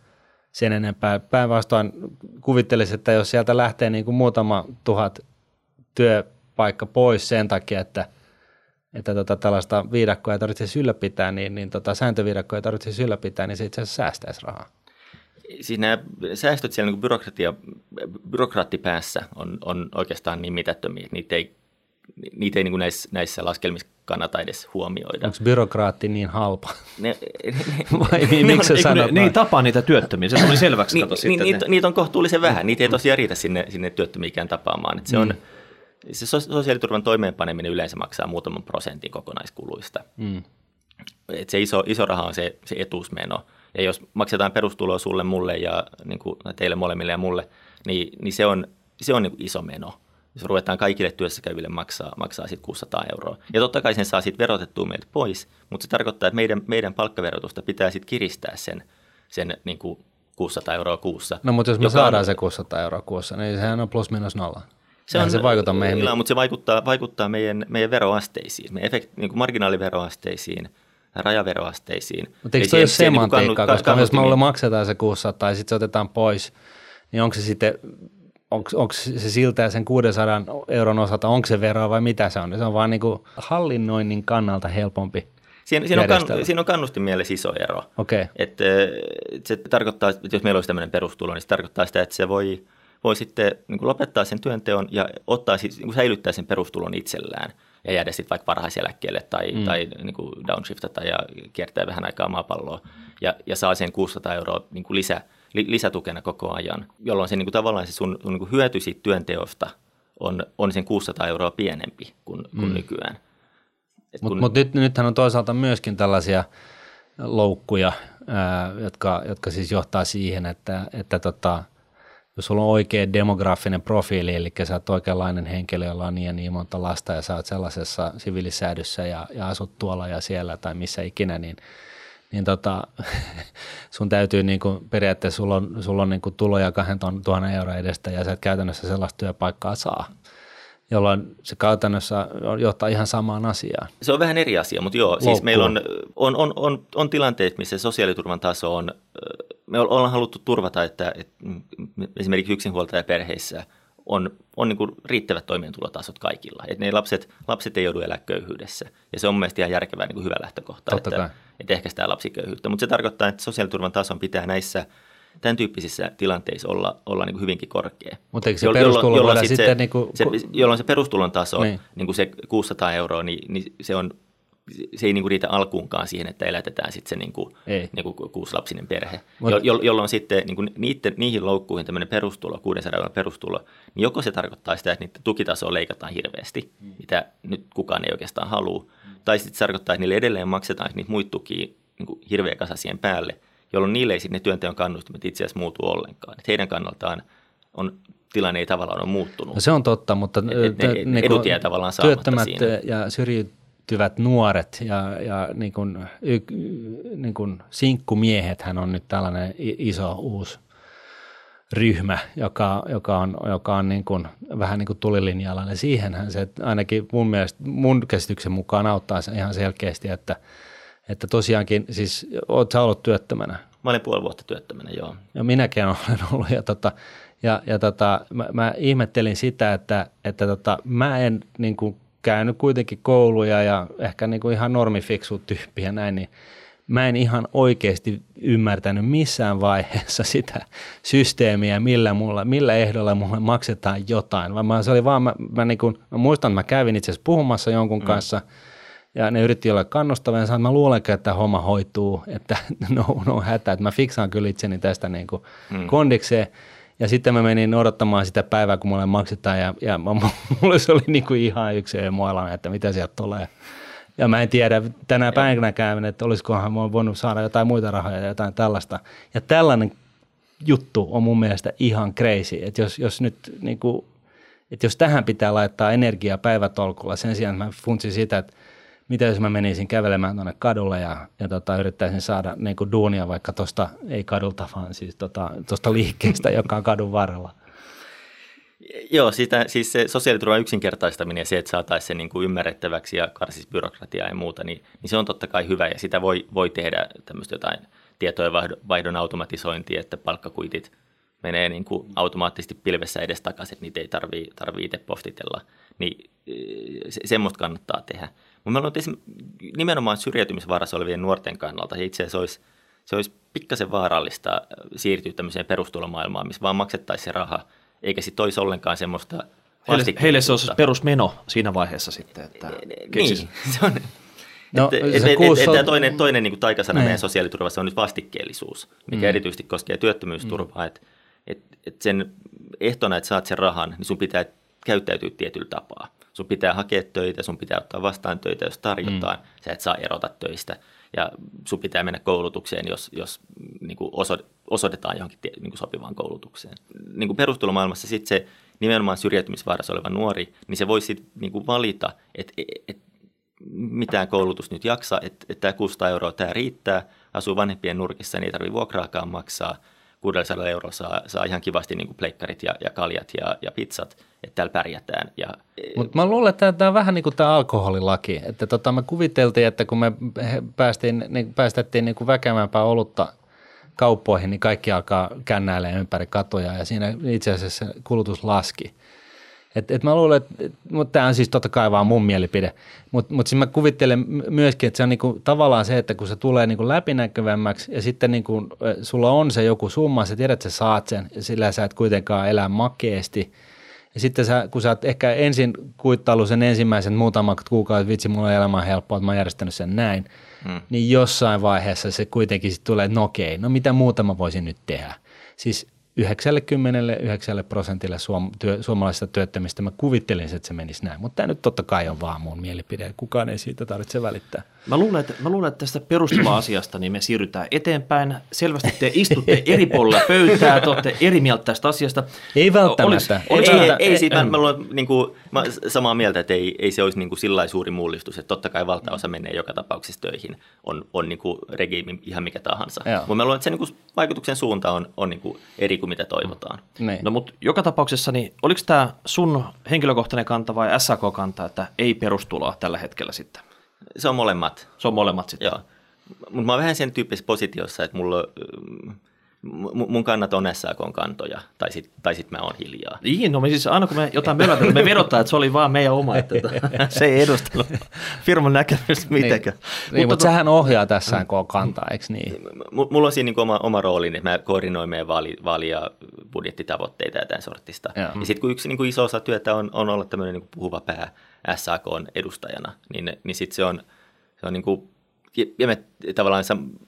sen enempää. Päinvastoin kuvittelisi, että jos sieltä lähtee niin kuin muutama tuhat työpaikka pois sen takia, että – että tota, tällaista viidakkoa ei tarvitse ylläpitää, niin, niin tota, sääntöviidakkoa ei tarvitse ylläpitää, niin se itse asiassa säästäisi rahaa. Siis nämä säästöt siellä niin byrokratia, byrokraattipäässä on, on oikeastaan niin mitättömiä, että niitä ei, niitä ei niin näissä, näissä laskelmissa kannata edes huomioida. Onko byrokraatti niin halpa? Ne, ne, Vai niin, miksi ne, ne, ne ei tapaa niitä työttömiä, se tuli selväksi. Ni, ni, niitä, niitä on kohtuullisen vähän, niitä ei tosiaan riitä sinne, sinne työttömiäkään tapaamaan. Että se mm. on, se sosiaaliturvan toimeenpaneminen yleensä maksaa muutaman prosentin kokonaiskuluista. Mm. Et se iso, iso raha on se, se etuusmeno. Ja jos maksetaan perustuloa sulle, mulle ja niin kuin teille molemmille ja mulle, niin, niin se on, se on niin iso meno. Jos ruvetaan kaikille työssä käyville maksaa, maksaa sitten 600 euroa. Ja totta kai sen saa sitten verotettua meiltä pois, mutta se tarkoittaa, että meidän, meidän palkkaverotusta pitää sitten kiristää sen, sen niin kuin 600 euroa kuussa. No mutta jos me saadaan on, se 600 euroa kuussa, niin sehän on plus minus nolla. Se, on, se vaikuttaa meihin. Ilman, mutta se vaikuttaa, vaikuttaa meidän, meidän veroasteisiin, meidän efekt, niin kuin marginaaliveroasteisiin, rajaveroasteisiin. Mutta eikö se ole niinku semantiikkaa, koska jos me maksetaan se 600 ja sitten se otetaan pois, niin onko se sitten, onko, onko se siltä sen 600 euron osalta, onko se veroa vai mitä se on? Se on vaan niin kuin hallinnoinnin kannalta helpompi Siinä, siinä, on, kann, siinä on kannustin mielessä iso ero. Okay. Että, se tarkoittaa, että jos meillä olisi tämmöinen perustulo, niin se tarkoittaa sitä, että se voi – voi sitten niin kuin lopettaa sen työnteon ja ottaa, siis, niin kuin säilyttää sen perustulon itsellään ja jäädä sitten vaikka varhaiseläkkeelle tai, mm. tai niin kuin downshiftata ja kiertää vähän aikaa maapalloa ja, ja saa sen 600 euroa niin kuin lisä, li, lisätukena koko ajan, jolloin se niin kuin tavallaan se sun, sun niin kuin hyöty siitä työnteosta on, on sen 600 euroa pienempi kuin, kuin mm. nykyään. Mutta mut nyt, nythän on toisaalta myöskin tällaisia loukkuja, ää, jotka, jotka siis johtaa siihen, että, että tota, jos sulla on oikea demografinen profiili, eli sä oot oikeanlainen henkilö, jolla on niin ja niin monta lasta ja sä oot sellaisessa sivilisäädyssä ja, ja asut tuolla ja siellä tai missä ikinä, niin, niin tota, sun täytyy niin kuin, periaatteessa sulla on, sulla on niin kuin tuloja 2000 euroa edestä ja sä et käytännössä sellaista työpaikkaa saa jolloin se käytännössä johtaa ihan samaan asiaan. Se on vähän eri asia, mutta joo, siis meillä on, on, on, on, on tilanteet, missä sosiaaliturvan taso on, me ollaan haluttu turvata, että, että esimerkiksi yksinhuoltajaperheissä on, on niin riittävät toimeentulotasot kaikilla. Että ne lapset, lapset ei joudu elää köyhyydessä. Ja se on mielestäni ihan järkevää niin hyvä lähtökohta, Totta että, kai. että ehkäistään lapsiköyhyyttä. Mutta se tarkoittaa, että sosiaaliturvan tason pitää näissä – tämän tyyppisissä tilanteissa olla, olla niin hyvinkin korkea. Mutta eikö se perustulo jolloin, sitten, sitten niin kuin... se, jolloin se perustulon taso, niin. Niin kuin se 600 euroa, niin, niin se on se ei niin kuin riitä alkuunkaan siihen, että elätetään sitten se niin kuin, niin kuin kuusilapsinen perhe, Mut, jo, jolloin sitten niin kuin niiden, niihin loukkuihin tämmöinen perustulo, 600 euron perustulo, niin joko se tarkoittaa sitä, että niiden tukitasoa leikataan hirveästi, mm. mitä nyt kukaan ei oikeastaan halua, mm. tai sitten se tarkoittaa, että niille edelleen maksetaan niitä muita tukia niin kuin hirveä kasa siihen päälle, jolloin niille ei sitten ne työnteon kannustimet itse asiassa muutu ollenkaan. Et heidän kannaltaan on tilanne ei tavallaan ole muuttunut. No se on totta, mutta et, et ne, niin edut jää tavallaan työttömät siinä. ja syrjytyvät nuoret ja, ja niin kuin, y, niin kuin sinkkumiehethän on nyt tällainen iso uusi ryhmä, joka, joka on, joka on niin kuin, vähän niin kuin tulilinjalla. Ja siihenhän se ainakin mun mielestä, mun käsityksen mukaan auttaa se ihan selkeästi, että – että tosiaankin, siis oot sä ollut työttömänä? Mä olin puoli vuotta työttömänä, joo. Ja minäkin olen ollut. Ja, tota, ja, ja tota, mä, mä, ihmettelin sitä, että, että tota, mä en niin kuin, käynyt kuitenkin kouluja ja ehkä niin kuin ihan normifiksu tyyppi ja näin, niin mä en ihan oikeasti ymmärtänyt missään vaiheessa sitä systeemiä, millä, mulla, millä ehdolla mulle maksetaan jotain. Vaan mä, se oli vaan, mä, mä, niin kuin, mä muistan, että mä kävin itse asiassa puhumassa jonkun mm. kanssa – ja ne yritti olla kannustavia ja sanoin, että mä luulen, että homma hoituu, että no, no hätä, että mä fiksaan kyllä itseni tästä niin kuin hmm. kondikseen. Ja sitten mä menin odottamaan sitä päivää, kun mulle maksetaan ja, ja mulle se oli niin kuin ihan yksi emoilainen, että mitä sieltä tulee. Ja mä en tiedä tänä päivänäkään, että olisikohan mä voinut saada jotain muita rahoja ja jotain tällaista. Ja tällainen juttu on mun mielestä ihan crazy, että jos, jos nyt niin kuin, että jos tähän pitää laittaa energiaa päivätolkulla sen sijaan, että mä funtsin sitä, että mitä jos mä menisin kävelemään tuonne kadulle ja, ja tota, yrittäisin saada niin kuin duunia vaikka tuosta, ei kadulta, vaan siis tuosta tota, liikkeestä, joka on kadun varrella. Joo, sitä, siis se sosiaaliturvan yksinkertaistaminen ja se, että saataisiin se niin kuin ymmärrettäväksi ja karsisi byrokratiaa ja muuta, niin, niin se on totta kai hyvä ja sitä voi, voi tehdä tämmöistä jotain tietojen vaihdon automatisointia, että palkkakuitit menee niin kuin automaattisesti pilvessä edes takaisin, että niitä ei tarvitse tarvii itse postitella, niin se, semmoista kannattaa tehdä. Mutta meillä on nimenomaan syrjäytymisvaarassa olevien nuorten kannalta, itse asiassa olisi, se olisi pikkasen vaarallista siirtyä tämmöiseen perustulomaailmaan, missä vaan maksettaisiin se raha, eikä sitten olisi ollenkaan semmoista Heille, heille se olisi perusmeno siinä vaiheessa sitten, että Niin, se on, No, et, et, et, et, toinen, toinen niin kuin taikasana niin. meidän sosiaaliturvassa on nyt vastikkeellisuus, mikä mm. erityisesti koskee työttömyysturvaa. Mm. Että et, et sen ehtona, että saat sen rahan, niin sun pitää käyttäytyä tietyllä tapaa sun pitää hakea töitä, sun pitää ottaa vastaan töitä, jos tarjotaan, mm. sä et saa erota töistä. Ja sun pitää mennä koulutukseen, jos, jos niin kuin osoitetaan johonkin niin kuin sopivaan koulutukseen. Niin kuin perustulomaailmassa sitten se nimenomaan syrjäytymisvaarassa oleva nuori, niin se voi sitten niin kuin valita, että et, mitään koulutus nyt jaksaa, että, että tämä 600 euroa tämä riittää, asuu vanhempien nurkissa, niin ei tarvitse vuokraakaan maksaa, 600 euroa saa, saa ihan kivasti niin kuin pleikkarit ja, ja kaljat ja, ja pizzat, että täällä pärjätään. Ja, Mutta mä luulen, että tämä on vähän niin kuin tämä alkoholilaki, että tota, me kuviteltiin, että kun me päästiin, niin päästettiin niin kuin väkevämpää olutta kauppoihin, niin kaikki alkaa kännäilemään ympäri katoja ja siinä itse asiassa kulutus laski. Et, et mä luulen, että mutta tämä on siis totta kai vaan mun mielipide, mutta mut siis mä kuvittelen myöskin, että se on niinku, tavallaan se, että kun se tulee niinku läpinäkyvämmäksi ja sitten niinku, sulla on se joku summa, sä tiedät, että sä saat sen ja sillä sä et kuitenkaan elää makeesti. Ja sitten sä, kun sä oot ehkä ensin kuittailu sen ensimmäisen muutaman kuukaudet, vitsi, mulla on elämä helppoa, että mä oon järjestänyt sen näin, hmm. niin jossain vaiheessa se kuitenkin sitten tulee, että no okei, no mitä muuta mä voisin nyt tehdä. Siis 99 prosentille suom- työ- suomalaisista työttömistä mä kuvittelin, että se menisi näin. Mutta tämä nyt totta kai on vaan mun mielipide. Kukaan ei siitä tarvitse välittää. Mä luulen, että, mä luulen, että tästä perustuva-asiasta niin me siirrytään eteenpäin. Selvästi te istutte eri puolilla pöytää, te olette eri mieltä tästä asiasta. Ei välttämättä. Olis, olis ei, näitä- ei, ei, siitä mä, mä, luulen, niin kuin, mä samaa mieltä, että ei, ei se olisi niin kuin sillä suuri mullistus, että totta kai valtaosa menee joka tapauksessa töihin, on, on niin kuin regiimi ihan mikä tahansa. Joo. Mutta mä luulen, että se niin kuin vaikutuksen suunta on, on niin kuin eri kuin mitä toivotaan. Niin. No mutta joka tapauksessa, niin oliko tämä sun henkilökohtainen kanta vai SAK-kanta, että ei perustuloa tällä hetkellä sitten? Se on molemmat. Se on molemmat sitten. Joo. Mutta mä oon vähän sen tyyppisessä positiossa, että mulla, mm, mun kannat on SAK-kantoja, tai sit, tai sit mä oon hiljaa. Niin, no me siis aina kun me jotain mölätä, me vedotaan, että se oli vaan meidän oma, että tota, se ei edustanut firman näkemystä mitenkään. Niin, niin, mutta, tota- sähän ohjaa tässä kun on kantaa, eikö niin? M- Mulla on siinä niin oma, oma rooli, että mä koordinoin meidän vaali, vaali- ja budjettitavoitteita ja tämän sortista. Joo. Ja sitten kun yksi niin kuin iso osa työtä on, on olla tämmöinen niin puhuva pää SAK edustajana, niin, niin sitten se on, se on niin kuin, ja- ja me tavallaan sam-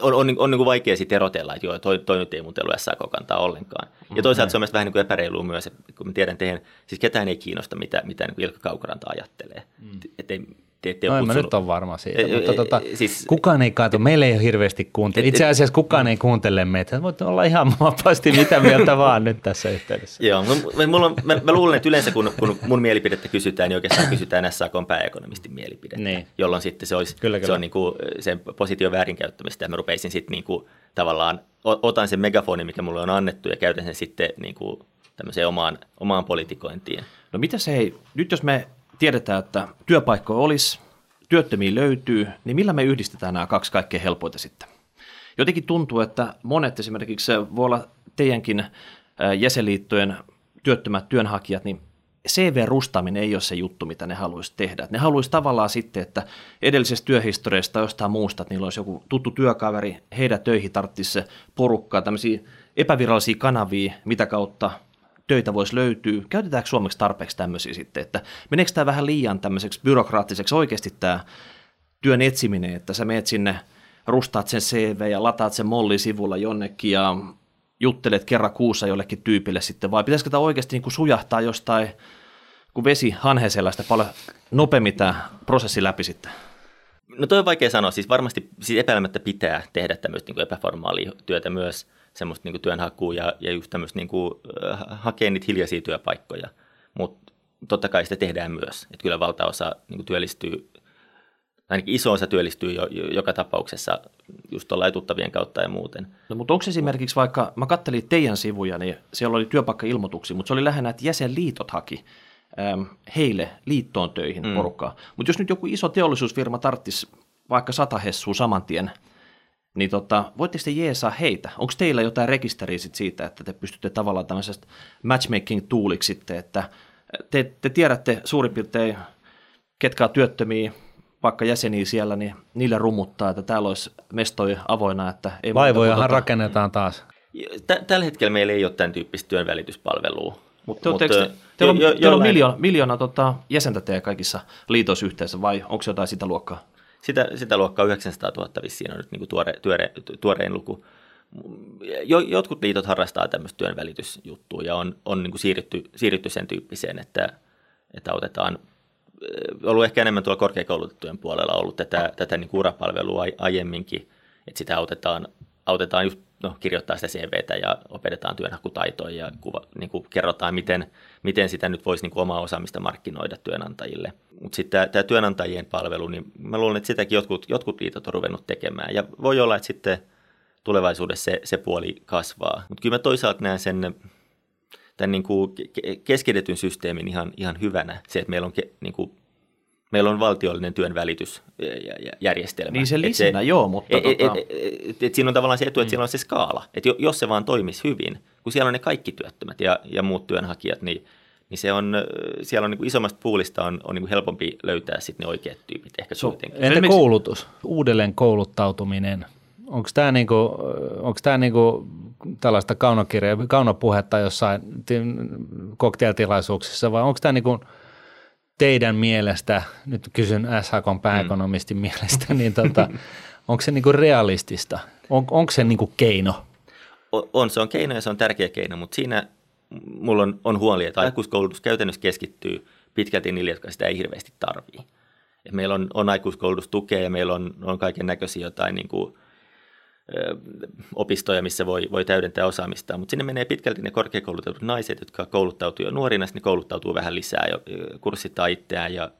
on, on, on niin kuin vaikea sitten erotella, että joo, toi, toi nyt ei muuten ollut SAK-kantaa ollenkaan. Ja toisaalta se on myös vähän niin kuin epäreilua myös, että kun mä tiedän teidän, siis ketään ei kiinnosta, mitä, mitä niin kuin Ilkka Kaukoranta ajattelee. Mm. Että ei, te, te No en mä nyt ole varma siitä, Ei, mutta tota, siis- kukaan ei kato, meillä ei ole hirveästi kuuntele. Et- Itse asiassa kukaan ei kuuntele meitä. Voit olla ihan vapaasti mitä mieltä vaan nyt tässä yhteydessä. Joo, mulla on, mä, mä luulen, että yleensä kun, kun mun mielipidettä kysytään, niin oikeastaan kysytään SAKn pääekonomistin mielipidettä, Niin. jolloin sitten se olisi Kyllä, se kyllä. on niin kuin sen position väärinkäyttämistä ja mä rupeisin sitten niin kuin, tavallaan, otan sen megafonin, mikä mulle on annettu ja käytän sen sitten niin kuin, tämmöiseen omaan, omaan politikointiin. No mitä se ei, nyt jos me tiedetään, että työpaikkoja olisi, työttömiä löytyy, niin millä me yhdistetään nämä kaksi kaikkein helpoita sitten? Jotenkin tuntuu, että monet esimerkiksi voi olla teidänkin jäsenliittojen työttömät työnhakijat, niin CV-rustaaminen ei ole se juttu, mitä ne haluaisi tehdä. Ne haluaisi tavallaan sitten, että edellisestä työhistoriasta tai jostain muusta, että niillä olisi joku tuttu työkaveri, heidän töihin tarvitsisi se porukkaa, tämmöisiä epävirallisia kanavia, mitä kautta töitä voisi löytyä. Käytetäänkö suomeksi tarpeeksi tämmöisiä sitten, että meneekö tämä vähän liian tämmöiseksi byrokraattiseksi oikeasti tämä työn etsiminen, että sä meet sinne, rustaat sen CV ja lataat sen molli-sivulla jonnekin ja juttelet kerran kuussa jollekin tyypille sitten, vai pitäisikö tämä oikeasti niin kuin sujahtaa jostain, kun vesi hanheselästä paljon nopeammin tämä prosessi läpi sitten? No toi on vaikea sanoa, siis varmasti siis epäilemättä pitää tehdä tämmöistä niin epäformaalia työtä myös, semmoista niin työnhakua ja, ja just tämmöistä niin kuin, äh, hakea niitä hiljaisia työpaikkoja, mutta totta kai sitä tehdään myös, että kyllä valtaosa niin kuin työllistyy, ainakin iso osa työllistyy jo, jo, joka tapauksessa just tuolla tuttavien kautta ja muuten. No mutta onko esimerkiksi vaikka, mä kattelin teidän sivuja, niin siellä oli työpaikkailmoituksia, mutta se oli lähinnä, että jäsenliitot haki äm, heille liittoon töihin mm. porukkaa. Mutta jos nyt joku iso teollisuusfirma tarttisi vaikka sata hessua saman tien, niin tota, voitteko te jeesaa heitä? Onko teillä jotain rekisteriä sit siitä, että te pystytte tavallaan tämmöisestä matchmaking-tuuliksi sitten, että te, te tiedätte suurin piirtein, ketkä on työttömiä, vaikka jäseniä siellä, niin niille rummuttaa, että täällä olisi mestoja avoinna, että ei tota- rakennetaan taas. Tä- Tällä hetkellä meillä ei ole tämän tyyppistä työnvälityspalvelua. Mutta Mut, teillä on, jo- jo- teillä on miljoona, miljoona tota, jäsentä teidän kaikissa liitoissa yhteensä, vai onko jotain sitä luokkaa? Sitä, sitä luokkaa 900 000 vissiin on nyt niin kuin tuore, tuore, tuorein luku. Jo, jotkut liitot harrastaa tämmöistä työnvälitysjuttua ja on, on niin kuin siirrytty, siirrytty sen tyyppiseen, että, että autetaan, äh, ollut ehkä enemmän tuolla korkeakoulutettujen puolella ollut tätä, tätä niin kuin urapalvelua ai- aiemminkin, että sitä autetaan, autetaan just no, kirjoittaa sitä CVtä ja opetetaan työnhakutaitoja ja kuva, niin kuin kerrotaan, miten, miten sitä nyt voisi niin kuin omaa osaamista markkinoida työnantajille. Mutta sitten tämä, työnantajien palvelu, niin mä luulen, että sitäkin jotkut, jotkut liitot on ruvennut tekemään. Ja voi olla, että sitten tulevaisuudessa se, se puoli kasvaa. Mutta kyllä mä toisaalta näen sen tämän niin kuin ke- keskitetyn systeemin ihan, ihan hyvänä. Se, että meillä on, ke, niin kuin, meillä on valtiollinen työnvälitysjärjestelmä. Niin se lisänä, joo, mutta et, tota- et, et, et, et siinä on tavallaan se etu, että mm. siellä on se skaala. Että jo- jos se vaan toimisi hyvin, kun siellä on ne kaikki työttömät ja, ja muut työnhakijat, niin, niin se on, siellä on niin kuin isommasta puulista on, on niin kuin helpompi löytää sitten ne oikeat tyypit ehkä So- kuitenkin. Entä Esimerkiksi- koulutus, uudelleen kouluttautuminen? Onko tämä niinku, onko tää niinku tällaista kaunokirja, kaunopuhetta jossain ti- cocktailtilaisuuksissa vai onko tämä niinku teidän mielestä, nyt kysyn SHKn pääekonomistin mielestä, niin tota, onko se niinku realistista? On, onko se niinku keino? on, se on keino ja se on tärkeä keino, mutta siinä mulla on, on huoli, että aikuiskoulutus käytännössä keskittyy pitkälti niille, jotka sitä ei hirveästi tarvii. Et meillä on, on aikuiskoulutustukea ja meillä on, on kaiken näköisiä jotain niin kuin, opistoja, missä voi, voi täydentää osaamista, mutta sinne menee pitkälti ne korkeakoulutetut naiset, jotka kouluttautuu jo nuorina, ne kouluttautuu vähän lisää ja kurssittaa itseään ja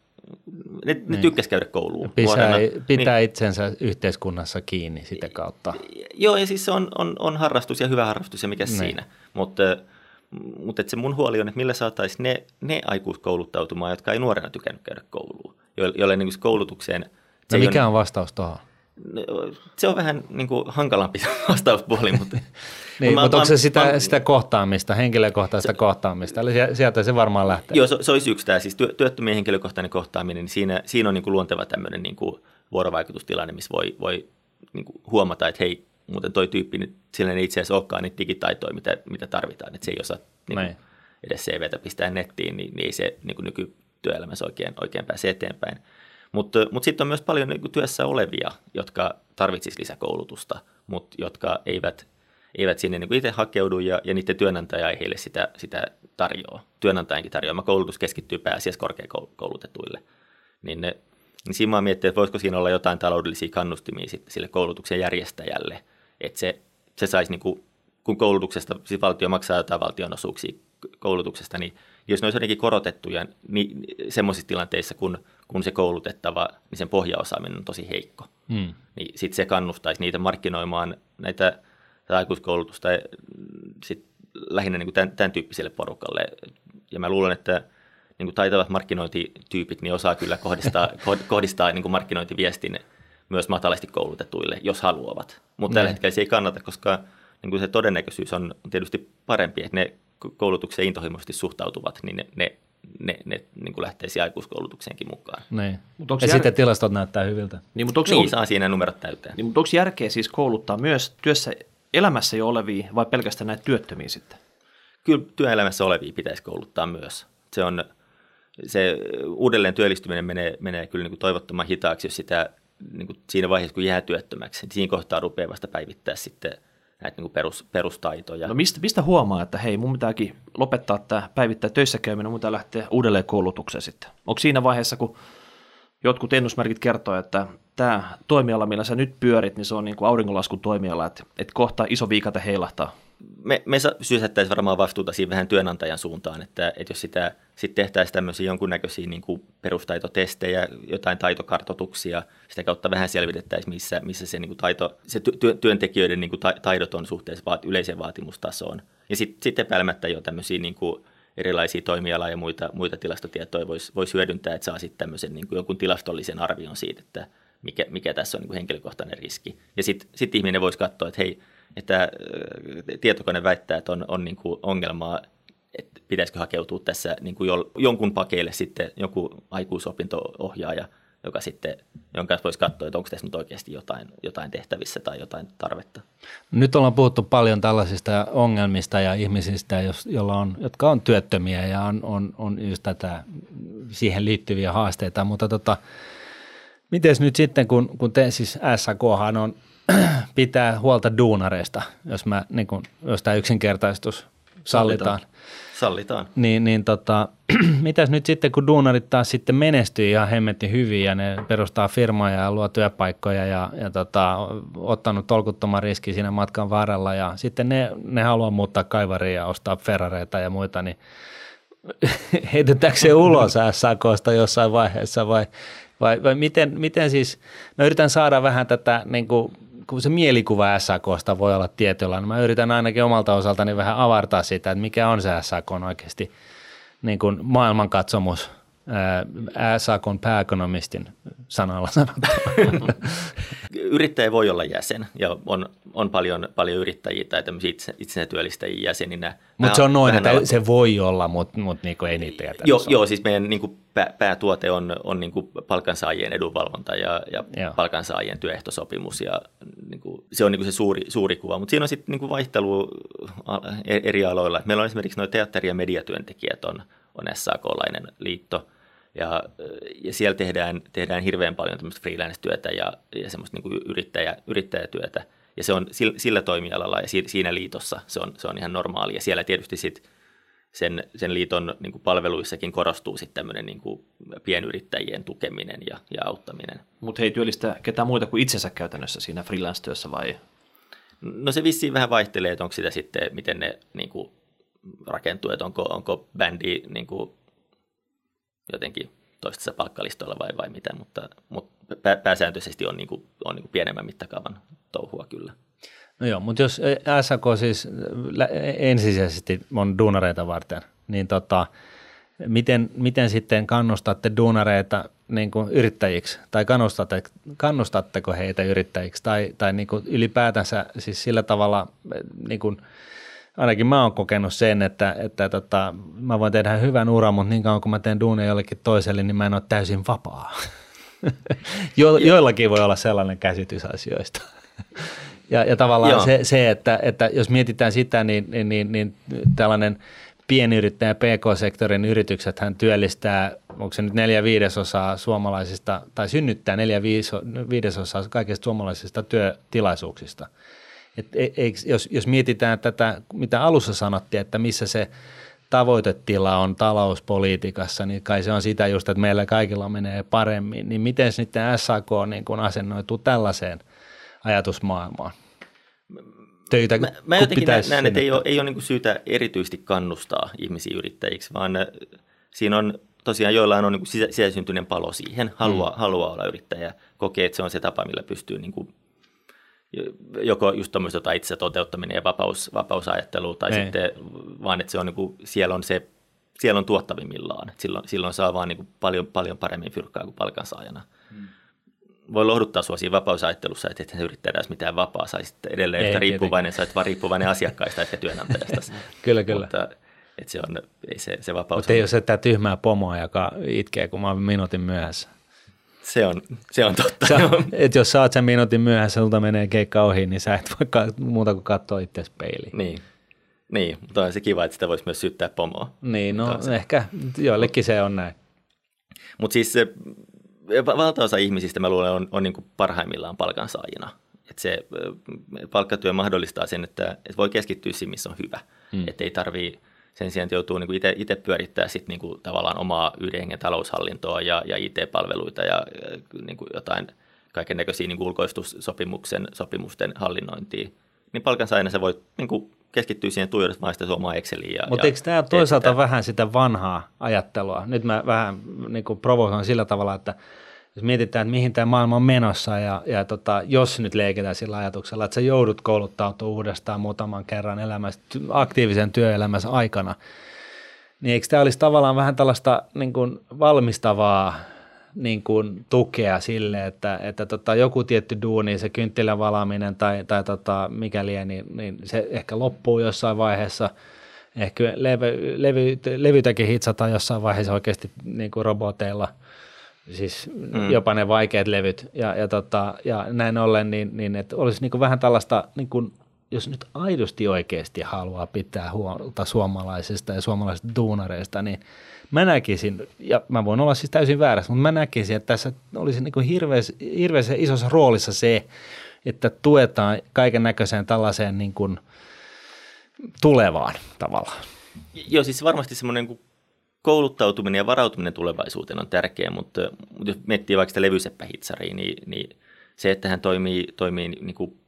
ne, ne niin. tykkäsi käydä kouluun. Pitää, pitää niin, itsensä yhteiskunnassa kiinni sitä kautta. Joo, ja siis se on, on, on harrastus ja hyvä harrastus ja mikä niin. siinä. Mutta mutta se mun huoli on, että millä saataisiin ne, ne aikuiskouluttautumaan, jotka ei nuorena tykännyt käydä kouluun, joille niin koulutukseen... No mikä on, on vastaus tuohon? Se on vähän niin kuin hankalampi vastauspuoli, mutta... niin, mä, mutta onko se sitä, mä, sitä kohtaamista, henkilökohtaista se, kohtaamista? Eli sieltä se varmaan lähtee. Joo, se, se olisi yksi tämä, siis työ, työttömien henkilökohtainen kohtaaminen, niin siinä, siinä on niin kuin luonteva tämmöinen niin kuin vuorovaikutustilanne, missä voi, voi niin kuin huomata, että hei, muuten toi tyyppi, niin sillä ei itse asiassa olekaan niitä digitaitoja, mitä, mitä tarvitaan, että se ei osaa niin kuin, edes CVtä pistää nettiin, niin, niin ei se niin kuin nykytyöelämässä oikein, oikein pääse eteenpäin. Mutta, mutta sitten on myös paljon niin työssä olevia, jotka tarvitsisivat lisäkoulutusta, mutta jotka eivät, eivät sinne niin itse hakeudu ja, ja niiden työnantaja ei heille sitä, sitä tarjoa. Työnantajankin tarjoama koulutus keskittyy pääasiassa korkeakoulutetuille. Niin, ne, niin siinä mä että voisiko siinä olla jotain taloudellisia kannustimia sille koulutuksen järjestäjälle, että se, se saisi niin kuin, kun koulutuksesta, siis valtio maksaa jotain valtionosuuksia koulutuksesta, niin jos ne olisi jotenkin korotettuja niin semmoisissa tilanteissa, kun, kun se koulutettava, niin sen pohjaosaaminen on tosi heikko, hmm. niin sitten se kannustaisi niitä markkinoimaan näitä aikuiskoulutusta sit lähinnä niin kuin tämän, tämän tyyppiselle porukalle. Ja mä luulen, että niin kuin taitavat markkinointityypit niin osaa kyllä kohdistaa, kohdistaa niin kuin markkinointiviestin myös matalasti koulutetuille, jos haluavat. Mutta tällä hetkellä se ei kannata, koska niin kuin se todennäköisyys on tietysti parempi, että ne koulutukseen intohimoisesti suhtautuvat, niin ne, ne, ne, ne niin kuin lähtee aikuiskoulutukseenkin mukaan. Niin. Mut ja jär... sitten tilastot näyttää hyviltä. Niin, mutta onko niin, on... saa siinä numerot täyteen. Niin, mutta onko järkeä siis kouluttaa myös työssä elämässä jo olevia vai pelkästään näitä työttömiä sitten? Kyllä työelämässä olevia pitäisi kouluttaa myös. Se on se uudelleen työllistyminen menee, menee kyllä niin kuin toivottoman hitaaksi, jos sitä niin kuin siinä vaiheessa, kun jää työttömäksi, niin siinä kohtaa rupeaa vasta päivittää sitten näitä niin perus, perustaitoja. No mistä, mistä huomaa, että hei, mun pitääkin lopettaa tämä päivittää töissä käyminen, mun pitää lähteä uudelleen koulutukseen sitten? Onko siinä vaiheessa, kun jotkut ennusmerkit kertoo, että tämä toimiala, millä sä nyt pyörit, niin se on niin kuin auringonlaskun toimiala, että, että kohta iso viikate heilahtaa me, me sysättäisiin varmaan vastuuta siinä vähän työnantajan suuntaan, että, että jos sitä sitten tehtäisiin tämmöisiä jonkunnäköisiä niin kuin perustaitotestejä, jotain taitokartotuksia, sitä kautta vähän selvitettäisiin, missä, missä se, niin kuin taito, se työ, työntekijöiden niin kuin taidot on suhteessa vaat, yleiseen vaatimustasoon. Ja sit, sitten jo tämmöisiä niin kuin erilaisia toimiala- ja muita, muita tilastotietoja voisi vois hyödyntää, että saa sitten tämmöisen niin kuin jonkun tilastollisen arvion siitä, että mikä, mikä tässä on niin kuin henkilökohtainen riski. Ja sitten sit ihminen voisi katsoa, että hei, että tietokone väittää, että on, on niin kuin ongelmaa, että pitäisikö hakeutua tässä niin kuin jonkun pakeille sitten joku aikuisopinto-ohjaaja, joka sitten, jonka voisi katsoa, että onko tässä nyt oikeasti jotain, jotain tehtävissä tai jotain tarvetta. Nyt ollaan puhuttu paljon tällaisista ongelmista ja ihmisistä, joilla on, jotka on työttömiä ja on, on, on just tätä, siihen liittyviä haasteita, mutta tota, miten nyt sitten, kun, kun te siis SAK on pitää huolta duunareista, jos, mä, niin kun, jos tämä yksinkertaistus sallitaan. Sallitaan. Niin, niin tota, mitäs nyt sitten, kun duunarit taas sitten menestyy ihan hemmetti hyvin ja ne perustaa firmoja ja luo työpaikkoja ja, ja tota, ottanut tolkuttoman riski siinä matkan varrella ja sitten ne, ne haluaa muuttaa kaivariin ja ostaa Ferrareita ja muita, niin heitetäänkö se ulos SAKsta jossain vaiheessa vai, vai, vai miten, miten siis, no yritän saada vähän tätä niin kuin kun se mielikuva SAKsta voi olla tietyllä, niin mä yritän ainakin omalta osaltani vähän avartaa sitä, että mikä on se SAK oikeasti niin kuin maailmankatsomus SAKn pääekonomistin sanalla sanottuna. Yrittäjä voi olla jäsen ja on, on paljon, paljon yrittäjiä tai itse, itsenä työllistäjiä jäseninä. Mutta se on noin, että se voi olla, mutta mut niinku ei niitä jätä. Joo, joo, siis meidän niinku pää, päätuote on, on niinku palkansaajien edunvalvonta ja, ja palkansaajien työehtosopimus ja niinku, se on niinku se suuri, suuri kuva. Mutta siinä on sitten niinku vaihtelu eri aloilla. Meillä on esimerkiksi noin teatteri- ja mediatyöntekijät on, on SAK-lainen liitto – ja, ja siellä tehdään, tehdään hirveän paljon tämmöistä freelance-työtä ja, ja semmoista niin kuin yrittäjä, yrittäjätyötä. Ja se on sillä toimialalla ja siinä liitossa se on, se on ihan normaali. Ja siellä tietysti sit sen, sen liiton niin kuin palveluissakin korostuu sitten tämmöinen niin kuin pienyrittäjien tukeminen ja, ja auttaminen. Mutta hei työllistä ketään muita kuin itsensä käytännössä siinä freelance-työssä vai? No se vissiin vähän vaihtelee, että onko sitä sitten, miten ne niin kuin rakentuu, että onko, onko bändi niin kuin jotenkin toisessa palkkalistoilla vai, vai mitä, mutta, mutta pääsääntöisesti on, niin kuin, on niin kuin pienemmän mittakaavan touhua kyllä. No joo, mutta jos SAK siis ensisijaisesti on duunareita varten, niin tota, miten, miten sitten kannustatte duunareita niin kuin yrittäjiksi tai kannustatte, kannustatteko heitä yrittäjiksi tai, tai niin kuin ylipäätänsä siis sillä tavalla, niin kuin, ainakin mä oon kokenut sen, että, että tota, mä voin tehdä hyvän uran, mutta niin kauan kun mä teen duunia jollekin toiselle, niin mä en ole täysin vapaa. jo, joillakin voi olla sellainen käsitys asioista. Ja, ja tavallaan se, se että, että jos mietitään sitä, niin, niin, niin, niin tällainen pienyrittäjä PK-sektorin yritykset hän työllistää, onko se nyt neljä viidesosaa suomalaisista, tai synnyttää neljä viidesosaa kaikista suomalaisista työtilaisuuksista. Et, e, eikö, jos, jos mietitään tätä, mitä alussa sanottiin, että missä se tavoitetila on talouspolitiikassa, niin kai se on sitä just, että meillä kaikilla menee paremmin. Niin miten sitten SAK niin kun asennoituu tällaiseen – ajatusmaailmaan? Töitä, mä, mä jotenkin näen, että ei ole, ei ole niin syytä erityisesti kannustaa ihmisiä yrittäjiksi, vaan äh, siinä on tosiaan joillain on niin sisä, sisäsyntyinen palo siihen, haluaa, mm. haluaa olla yrittäjä, kokee, että se on se tapa, millä pystyy niin kuin, joko just tuommoista itse toteuttaminen ja vapaus, vapausajattelu, tai ei. sitten vaan, että se on niin kuin, siellä on se siellä on tuottavimmillaan. Silloin, silloin saa vaan niin kuin paljon, paljon paremmin fyrkkaa kuin palkansaajana. Hmm voi lohduttaa sua siinä vapausajattelussa, että et yrittää edes mitään vapaa, sai sitten edelleen ei, yhtä riippuvainen, sä vaan riippuvainen asiakkaista että työnantajasta. kyllä, kyllä. Mutta, että se, on, ei se, se vapaus Mutta ei ole se tämä tyhmää pomoa, joka itkee, kun mä oon minuutin myöhässä. Se on, se on totta. Sä, et jos oot sen minuutin myöhässä, sulta menee keikka ohi, niin sä et voi muuta kuin katsoa itse peiliin. Niin. Niin, mutta on se kiva, että sitä voisi myös syyttää pomoa. Niin, no ehkä joillekin se on näin. Mutta siis se valtaosa ihmisistä mä luulen on, on niin kuin parhaimmillaan palkansaajina. Et se palkkatyö mahdollistaa sen, että, että voi keskittyä siihen, missä on hyvä. Mm. Että ei tarvii sen sijaan, joutuu niin itse pyörittää sit niin kuin tavallaan omaa yhden hengen taloushallintoa ja, ja IT-palveluita ja niin kuin jotain kaiken näköisiä niin ulkoistussopimuksen sopimusten hallinnointia. Niin palkansaajana sä voit niin kuin keskittyä siihen tuijottamaan sitä omaa Exceliä. Mutta eikö tämä toisaalta sitä... vähän sitä vanhaa ajattelua? Nyt mä vähän niin kuin provosoin sillä tavalla, että jos mietitään, että mihin tämä maailma on menossa ja, ja tota, jos nyt leikitään sillä ajatuksella, että sä joudut kouluttautumaan uudestaan muutaman kerran elämässä, aktiivisen työelämässä aikana, niin eikö tämä olisi tavallaan vähän tällaista niin kuin valmistavaa niin kuin tukea sille, että, että tota, joku tietty duuni, se kynttilän valaaminen tai, tai tota, mikäli, niin, niin se ehkä loppuu jossain vaiheessa. Ehkä levy, levy, levytäkin hitsataan jossain vaiheessa oikeasti niin kuin roboteilla, siis mm. jopa ne vaikeat levyt. Ja, ja, tota, ja näin ollen, niin, niin että olisi niin kuin vähän tällaista, niin kuin, jos nyt aidosti oikeasti haluaa pitää huolta suomalaisista ja suomalaisista duunareista, niin – mä näkisin, ja mä voin olla siis täysin väärässä, mutta mä näkisin, että tässä olisi niin hirveässä, hirveässä isossa roolissa se, että tuetaan kaiken näköiseen tällaiseen niin kuin tulevaan tavallaan. Joo, siis varmasti semmoinen niin kouluttautuminen ja varautuminen tulevaisuuteen on tärkeää, mutta, mutta jos miettii vaikka sitä levyseppähitsariin, niin, niin se, että hän toimii, toimii niin kuin,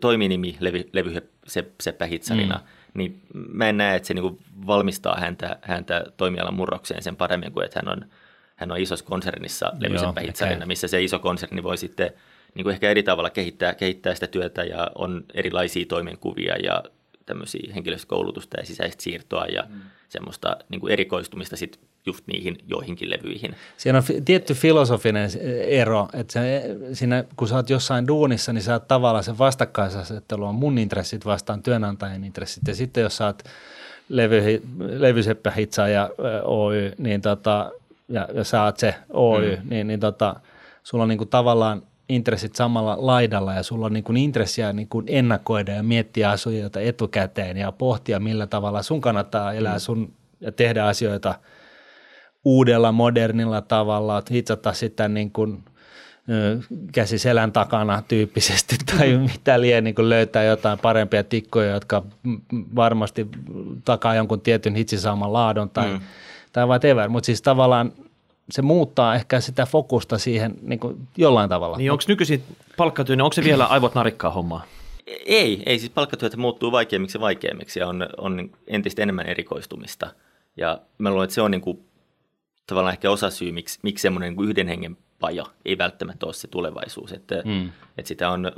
toiminimi levy, levyseppähitsarina, mm. niin mä en näe, että se niin valmistaa häntä, häntä toimialan murrokseen sen paremmin kuin että hän on, hän on isossa konsernissa levyisen pähitsarina, missä se iso konserni voi sitten niin kuin ehkä eri tavalla kehittää, kehittää sitä työtä ja on erilaisia toimenkuvia ja tämmöisiä henkilöstökoulutusta ja sisäistä siirtoa ja mm. semmoista niin kuin erikoistumista sit just niihin joihinkin levyihin. Siinä on tietty filosofinen ero, että se, siinä, kun sä oot jossain duunissa, niin sä oot tavallaan se vastakkaisasettelu on mun intressit vastaan työnantajan intressit. Ja sitten jos sä oot levy, levyseppä ja Oy, niin tota, ja, ja sä oot se Oy, mm. niin, niin tota, sulla on niinku tavallaan intressit samalla laidalla ja sulla on niin kuin intressiä niin kuin ennakoida ja miettiä asioita etukäteen ja pohtia, millä tavalla sun kannattaa elää mm. sun ja tehdä asioita uudella, modernilla tavalla, hitsata sitä niin kuin käsi selän takana tyyppisesti tai mitä liian niin löytää jotain parempia tikkoja, jotka varmasti takaa jonkun tietyn hitsisaaman laadun tai, mm. tai whatever. Mutta siis tavallaan se muuttaa ehkä sitä fokusta siihen niin kuin jollain tavalla. Niin onko nykyisin palkkatyö, niin onko se vielä aivot narikkaa hommaa? Ei, ei siis palkkatyötä muuttuu vaikeammiksi ja vaikeammiksi ja on, on entistä enemmän erikoistumista. Ja mä luulen, että se on niin kuin, tavallaan ehkä osa syy, miksi, miksi semmoinen niin yhden hengen paja ei välttämättä ole se tulevaisuus. Että, mm. että sitä on,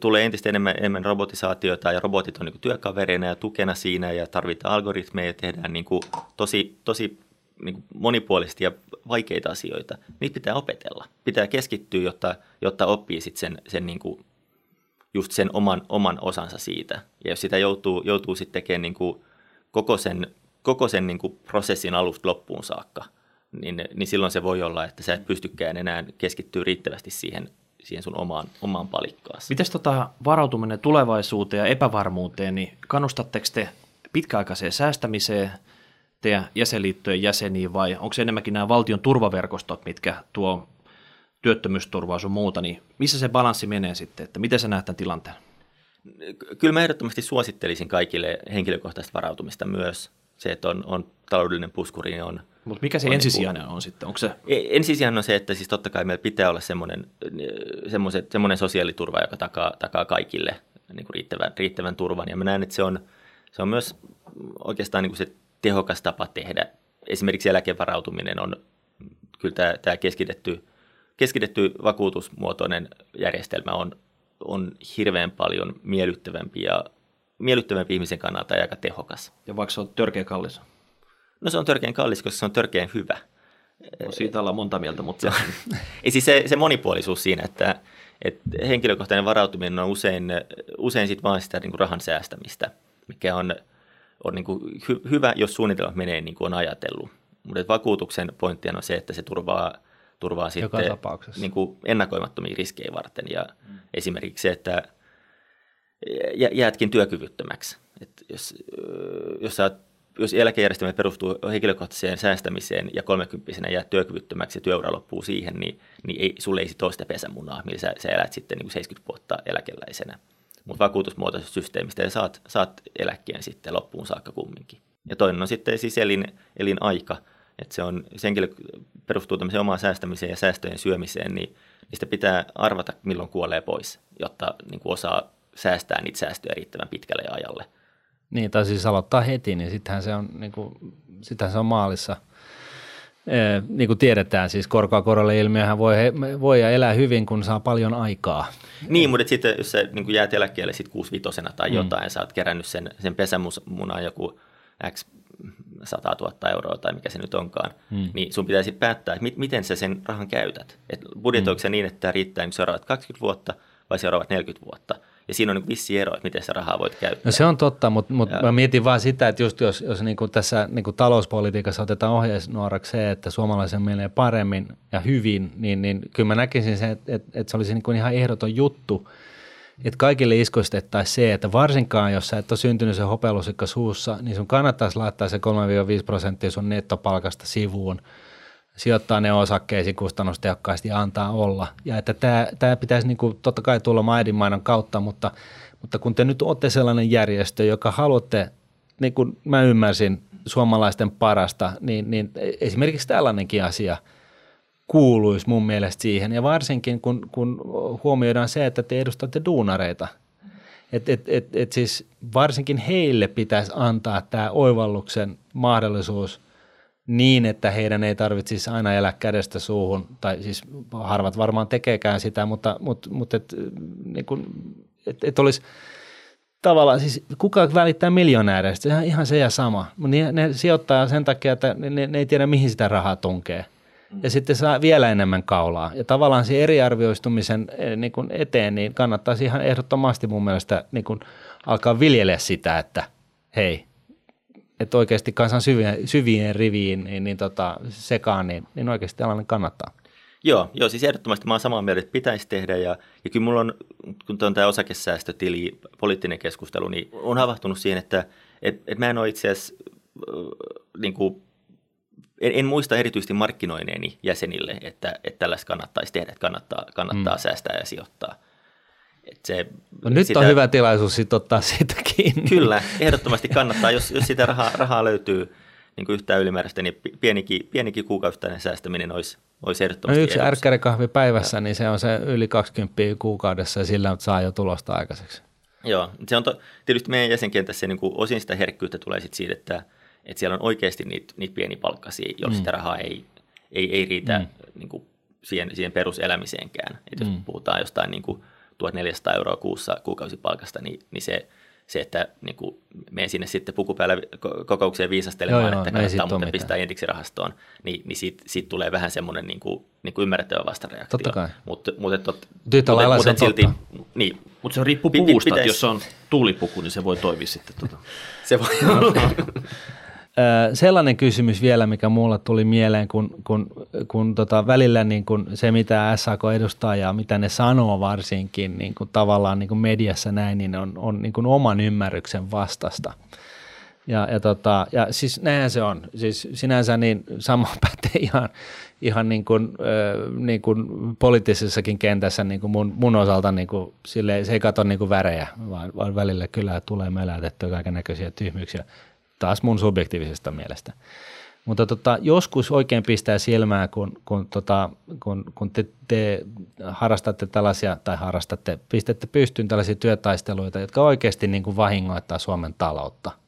tulee entistä enemmän, enemmän robotisaatiota ja robotit on niin työkavereina ja tukena siinä ja tarvitaan algoritmeja ja tehdään niin kuin tosi, tosi niin kuin monipuolisesti ja vaikeita asioita. Niitä pitää opetella. Pitää keskittyä, jotta, jotta oppii sit sen, sen niin kuin just sen oman, oman osansa siitä. Ja jos sitä joutuu, joutuu sitten tekemään niin kuin koko sen, koko sen niin kuin prosessin alusta loppuun saakka, niin, niin silloin se voi olla, että sä et pystykään enää keskittyä riittävästi siihen, siihen sun omaan, omaan palikkaan. Miten tota varautuminen tulevaisuuteen ja epävarmuuteen, niin kannustatteko te pitkäaikaiseen säästämiseen teidän jäsenliittojen jäseniin vai onko se enemmänkin nämä valtion turvaverkostot, mitkä tuo työttömyysturvaa sun muuta, niin missä se balanssi menee sitten, että miten sä näet tämän tilanteen? Kyllä mä ehdottomasti suosittelisin kaikille henkilökohtaista varautumista myös. Se, että on, on taloudellinen puskuri, niin on... Mutta mikä se on ensisijainen niin on sitten? Onko se... E, ensisijainen on se, että siis totta kai meillä pitää olla semmoinen, semmoinen sosiaaliturva, joka takaa, takaa kaikille niin kuin riittävän, riittävän turvan. Ja mä näen, että se on, se on myös oikeastaan niin kuin se tehokas tapa tehdä. Esimerkiksi eläkevarautuminen on kyllä tämä, tämä keskitetty keskitetty vakuutusmuotoinen järjestelmä on, on hirveän paljon miellyttävämpi ja miellyttävämpi ihmisen kannalta ja aika tehokas. Ja vaikka se on törkeä kallis? No se on törkeän kallis, koska se on törkeän hyvä. No siitä ollaan monta mieltä, mutta... Ei siis se, se monipuolisuus siinä, että, että henkilökohtainen varautuminen on usein, usein sit vaan sitä niin kuin rahan säästämistä, mikä on, on niin kuin hy, hyvä, jos suunnitelmat menee niin kuin on ajatellut. Mutta vakuutuksen pointti on se, että se turvaa – turvaa Joka sitten niin kuin ennakoimattomia riskejä varten. Ja mm. esimerkiksi se, että jäätkin työkyvyttömäksi. Et jos, jos, sä, jos eläkejärjestelmä perustuu henkilökohtaiseen säästämiseen ja 30 jäät työkyvyttömäksi ja työura loppuu siihen, niin, niin ei, sulle ei sitten ole sitä pesämunaa, millä sä, sä elät sitten niin kuin 70 vuotta eläkeläisenä. Mutta vakuutusmuotoisesta systeemistä ja saat, saat eläkkeen sitten loppuun saakka kumminkin. Ja toinen on sitten siis elin, elinaika, että se on, se henkilö perustuu tämmöiseen omaan säästämiseen ja säästöjen syömiseen, niin niistä pitää arvata, milloin kuolee pois, jotta niin kuin osaa säästää niitä säästöjä riittävän pitkälle ajalle. Niin, tai siis aloittaa heti, niin sittenhän se on, niin kuin, sittenhän se on maalissa. Niin kuin tiedetään, siis korkoa korolle ilmiöhän voi, voi ja elää hyvin, kun saa paljon aikaa. Niin, mutta sitten jos sä niin jäät eläkkeelle sit 65 tai mm. jotain, mm. sä oot kerännyt sen, sen pesämunan joku X 100 000 euroa tai mikä se nyt onkaan, hmm. niin sun pitäisi päättää, että miten sä sen rahan käytät. Et budjetoiko hmm. se niin, että tämä riittää seuraavat 20 vuotta vai seuraavat 40 vuotta. Ja siinä on niin vissi ero, että miten sä rahaa voit käyttää. No se on totta, mutta, mutta mä mietin vaan sitä, että just jos, jos niin kuin tässä niin kuin talouspolitiikassa otetaan ohjeisnuoraksi se, että suomalaisen menee paremmin ja hyvin, niin, niin kyllä mä näkisin sen, että, että, että se olisi niin kuin ihan ehdoton juttu – että kaikille iskoistettaisiin se, että varsinkaan jos sä et ole syntynyt se hopealusikka suussa, niin sun kannattaisi laittaa se 3-5 prosenttia sun nettopalkasta sivuun, sijoittaa ne osakkeisiin kustannustehokkaasti ja antaa olla. Ja että tämä, tämä pitäisi niin kuin, totta kai tulla maidinmainon kautta, mutta, mutta kun te nyt olette sellainen järjestö, joka haluatte, niin kuin mä ymmärsin, suomalaisten parasta, niin, niin esimerkiksi tällainenkin asia – kuuluisi mun mielestä siihen. Ja varsinkin kun, kun huomioidaan se, että te edustatte duunareita. Et, et, et, et siis varsinkin heille pitäisi antaa tämä oivalluksen mahdollisuus niin, että heidän ei tarvitsisi aina elää kädestä suuhun, tai siis harvat varmaan tekeekään sitä, mutta, mutta, mutta et, niin kun, et, et olisi tavallaan, siis kuka välittää miljonääreistä, se on ihan se ja sama. Ne, ne sijoittaa sen takia, että ne, ne, ne ei tiedä, mihin sitä rahaa tunkee ja sitten saa vielä enemmän kaulaa. Ja tavallaan se eriarvioistumisen eh, niin kuin eteen, niin kannattaisi ihan ehdottomasti mun mielestä niin kuin alkaa viljellä sitä, että hei, että oikeasti kansan syvien, syvien riviin niin, niin tota, sekaan, niin, niin oikeasti tällainen kannattaa. Joo, joo, siis ehdottomasti mä oon samaa mieltä, että pitäisi tehdä ja, ja kyllä mulla on, kun on tämä osakesäästötili, poliittinen keskustelu, niin on havahtunut siihen, että et, et mä en ole itse asiassa niin kuin en, en muista erityisesti markkinoineeni jäsenille, että, että tällaista kannattaisi tehdä, että kannattaa, kannattaa mm. säästää ja sijoittaa. Et se, no nyt sitä, on hyvä tilaisuus sit ottaa siitä kiinni. Kyllä, ehdottomasti kannattaa, jos, jos sitä rahaa, rahaa löytyy niin kuin yhtään ylimääräistä, niin pienikin, pienikin kuukausittainen säästäminen olisi, olisi ehdottomasti no yksi ärkkärikahvi päivässä, ja. niin se on se yli 20 kuukaudessa ja sillä saa jo tulosta aikaiseksi. Joo, se on to, tietysti meidän jäsenkentässä niin kuin osin sitä herkkyyttä tulee sit siitä, että, että siellä on oikeasti niitä, niitä pienipalkkaisia, joilla mm. sitä rahaa ei, ei, ei riitä mm. niin kuin siihen, siihen peruselämiseenkään. Et jos mm. puhutaan jostain niin kuin 1400 euroa kuussa kuukausipalkasta, niin, niin se, se, että niin kuin menen sinne sitten puku päällä kokoukseen viisastelemaan, joo, joo, että kannattaa muuten pistää indeksirahastoon, niin, niin siitä, siitä tulee vähän semmoinen niin kuin, niin kuin ymmärrettävä vastareaktio. Totta kai. Mutta mut, tot, mut, mut, silti, niin, mutta se riippuu puvusta, että jos on tuulipuku, niin se voi toimia sitten. Tuota. se voi Sellainen kysymys vielä, mikä mulle tuli mieleen, kun, kun, kun tota välillä niin kun se, mitä SAK edustaa ja mitä ne sanoo varsinkin niin kun tavallaan niin kun mediassa näin, niin on, on niin kun oman ymmärryksen vastasta. Ja, ja, tota, ja siis näinhän se on. Siis sinänsä niin sama pätee ihan, ihan niin kuin, äh, niin kuin poliittisessakin kentässä niin kuin mun, mun osalta niin kuin, sille, se ei katso niin kuin värejä, vaan, vaan välillä kyllä tulee mölätettyä kaiken näköisiä tyhmyyksiä taas mun subjektiivisesta mielestä. Mutta tota, joskus oikein pistää silmää, kun, kun, tota, kun, kun te, te harrastatte tällaisia, tai harrastatte, pistätte pystyyn tällaisia työtaisteluita, jotka oikeasti niin kuin vahingoittaa Suomen taloutta –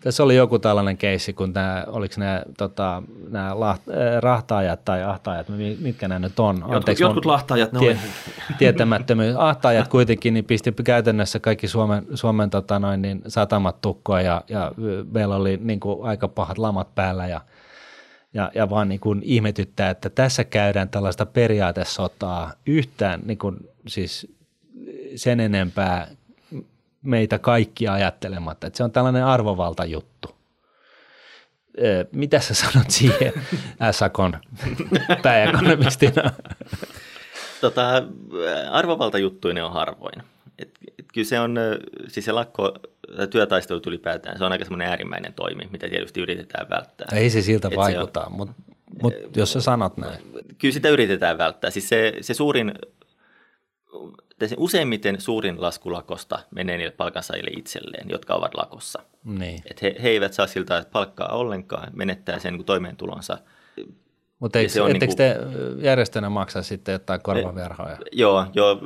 tässä oli joku tällainen keissi, kun nämä, oliko nämä, tota, nämä laht, äh, rahtaajat tai ahtaajat, mitkä nämä nyt on? Anteeksi, jotkut, lahtaajat ne tie, Tietämättömyys. Ahtaajat kuitenkin niin pisti käytännössä kaikki Suomen, Suomen tota noin, niin satamat tukkoa ja, ja meillä oli niin kuin aika pahat lamat päällä ja, ja, ja vaan niin kuin ihmetyttää, että tässä käydään tällaista periaatesotaa yhtään niin kuin, siis sen enempää meitä kaikkia ajattelematta, että se on tällainen arvovaltajuttu. Mitä sä sanot siihen SAKon pääekonomistina? Tota, arvovaltajuttuinen on harvoin. Et, et kyllä se on, siis se lakko, työtaistelu ylipäätään, se on aika semmoinen äärimmäinen toimi, mitä tietysti yritetään välttää. Ei se siltä vaikuta, mutta mut jos sä sanot näin. Kyllä sitä yritetään välttää. Siis se, se suurin se useimmiten suurin lasku lakosta menee niille palkansaajille itselleen, jotka ovat lakossa. Niin. Et he, he eivät saa siltä että palkkaa ollenkaan, menettää sen niin toimeentulonsa. Mutta eikö, etteikö niin kuin, te järjestönä maksaa sitten jotain korvaverhoja? Joo, joo,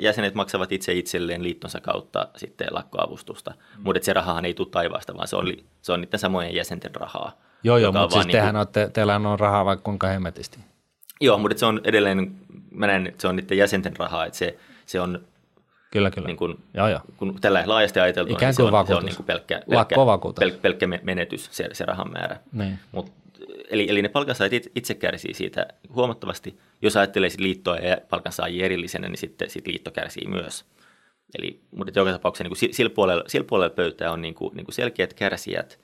jäsenet maksavat itse itselleen liittonsa kautta sitten lakkoavustusta, mm. mutta se rahahan ei tule taivaasta, vaan se on, se on niiden samojen jäsenten rahaa. Joo, joo, mutta siis niin tehän kuin, olette, teillä on rahaa vaikka kuinka hemmetisti. Joo, mutta se on edelleen, mä näen, että se on niiden jäsenten rahaa, että se, se on Kyllä, kyllä. Niin kuin, joo, joo. kun tällä laajasti ajateltu, niin se on, se on niin kuin pelkkä, pelkkä, pelkkä, pelkkä menetys, se, se rahan määrä. Niin. Mut, eli, eli ne palkansaajat itse kärsii siitä huomattavasti. Jos ajattelee liittoa ja palkansaajia erillisenä, niin sitten sit liitto kärsii myös. Eli, mutta joka tapauksessa niin kuin sillä, puolella, sillä puolella pöytää on niin kuin, niin kuin selkeät kärsijät,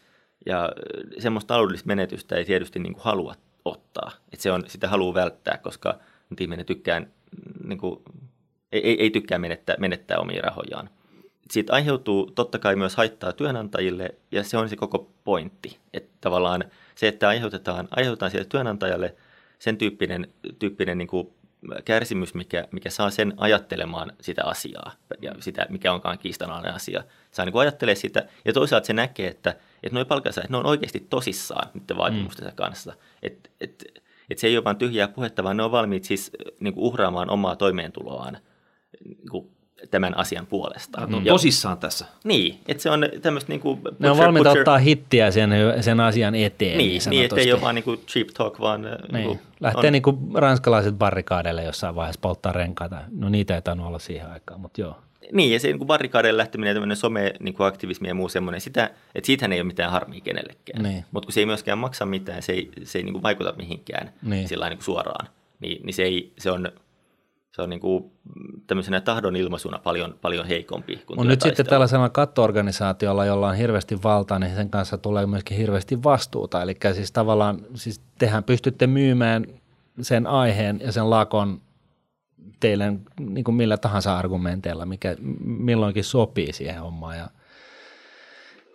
ja semmoista taloudellista menetystä ei tietysti niin kuin halua ottaa. Et se on, sitä haluaa välttää, koska ihminen tykkää niin kuin, ei, ei, ei tykkää menettää, menettää omia rahojaan. Siitä aiheutuu totta kai myös haittaa työnantajille, ja se on se koko pointti. Että tavallaan se, että aiheutetaan, aiheutetaan sille työnantajalle sen tyyppinen, tyyppinen niin kuin kärsimys, mikä, mikä saa sen ajattelemaan sitä asiaa ja sitä, mikä onkaan kiistanalainen asia. Saa niin ajattelee sitä ja toisaalta se näkee, että, että nuo palkansaajat, ne on oikeasti tosissaan niiden vaatimustensa mm. kanssa. Että et, et se ei ole vain tyhjää puhetta, vaan ne on valmiit siis niin kuin uhraamaan omaa toimeentuloaan kuin tämän asian puolesta. No, ja, tosissaan tässä. Niin, että se on tämmöistä niin kuin... Ne on valmiita butcher, ottaa hittiä sen, sen asian eteen. Niin, niin, niin että ei ole vaan niin kuin cheap talk, vaan... Niin. Niin kuin, Lähtee on, niin kuin ranskalaiset barrikaadeille jossain vaiheessa polttaa renkaita. No niitä ei tainnut olla siihen aikaan, mutta joo. Niin, ja se niin barrikaadeen lähteminen ja tämmöinen some-aktivismi niin ja muu semmoinen, sitä, että siitähän ei ole mitään harmia kenellekään. Niin. Mutta kun se ei myöskään maksa mitään, se ei, se ei niin kuin vaikuta mihinkään niin. sillä niin kuin suoraan, niin, niin se, ei, se on se on niin kuin tämmöisenä tahdon ilmaisuna paljon, paljon heikompi kuin Mutta nyt sitten tällaisena kattoorganisaatiolla, jolla on hirveästi valtaa, niin sen kanssa tulee myöskin hirveästi vastuuta. Eli siis tavallaan siis tehän pystytte myymään sen aiheen ja sen lakon teille niin kuin millä tahansa argumenteilla, mikä milloinkin sopii siihen hommaan. Ja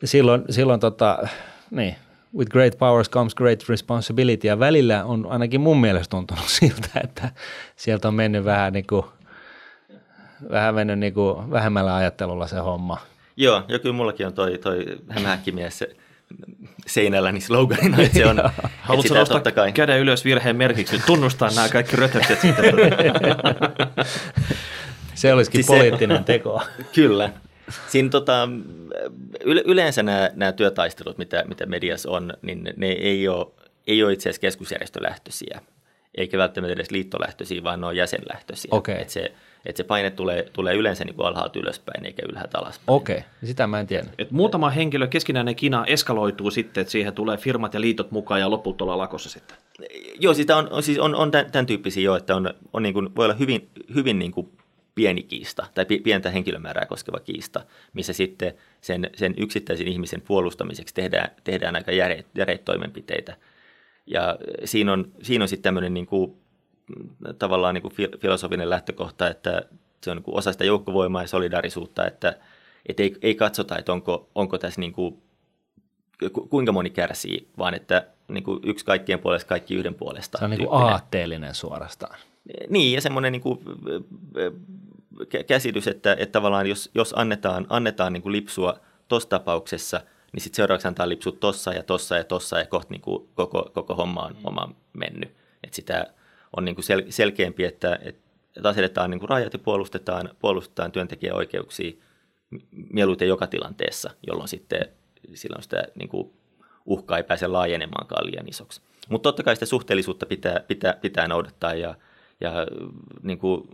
silloin, silloin tota, niin, with great powers comes great responsibility, ja välillä on ainakin mun mielestä tuntunut siltä, että sieltä on mennyt vähän niin kuin, vähän mennyt niin kuin vähemmällä ajattelulla se homma. Joo, ja kyllä mullakin on toi, toi hämähäkkimies se seinälläni sloganina, että se on, Haluatko nostaa totta kai. käden ylös virheen merkiksi, nyt tunnustaa nämä kaikki rötökset sitten. Se olisikin Siis siis se- poliittinen teko. Kyllä. Siinä tota, yle, yleensä nämä, nämä työtaistelut, mitä, mitä mediassa on, niin ne ei ole, ei ole itse asiassa keskusjärjestölähtöisiä, eikä välttämättä edes liittolähtöisiä, vaan ne on jäsenlähtöisiä. Okei. Että se, et se paine tulee, tulee yleensä niin kuin alhaalta ylöspäin, eikä ylhäältä alaspäin. Okei, okay. sitä mä en tiedä. Et muutama henkilö keskinäinen kina eskaloituu sitten, että siihen tulee firmat ja liitot mukaan ja loput ollaan lakossa sitten. Joo, sitä on, on, siis on, on tämän, tämän tyyppisiä jo, että on, on niin kuin, voi olla hyvin, hyvin niin kuin pieni kiista tai pi- pientä henkilömäärää koskeva kiista, missä sitten sen, sen yksittäisen ihmisen puolustamiseksi tehdään, tehdään aika järeitä, toimenpiteitä. Ja siinä on, siinä on sitten tämmöinen niin kuin, mm, tavallaan niin kuin fi- filosofinen lähtökohta, että se on niin kuin osa sitä joukkovoimaa ja solidaarisuutta, että, että ei, ei katsota, että onko, onko tässä niin kuin ku- kuinka moni kärsii, vaan että niin kuin yksi kaikkien puolesta, kaikki yhden puolesta. Se on niin kuin aatteellinen suorastaan. Niin, ja semmoinen niin kuin, kä- käsitys, että, että tavallaan jos, jos annetaan, annetaan niin kuin lipsua tuossa tapauksessa, niin sitten seuraavaksi antaa lipsut tossa ja tossa ja tossa ja kohta niin kuin koko, koko homma on, homma on mennyt. Et sitä on niin kuin sel, selkeämpi, että, että asetetaan niin kuin rajat ja puolustetaan, puolustetaan työntekijän oikeuksia mieluiten joka tilanteessa, jolloin sitten silloin sitä niin kuin uhkaa ei pääse laajenemaankaan liian isoksi. Mutta totta kai sitä suhteellisuutta pitää, pitää, pitää noudattaa ja, ja niin kuin,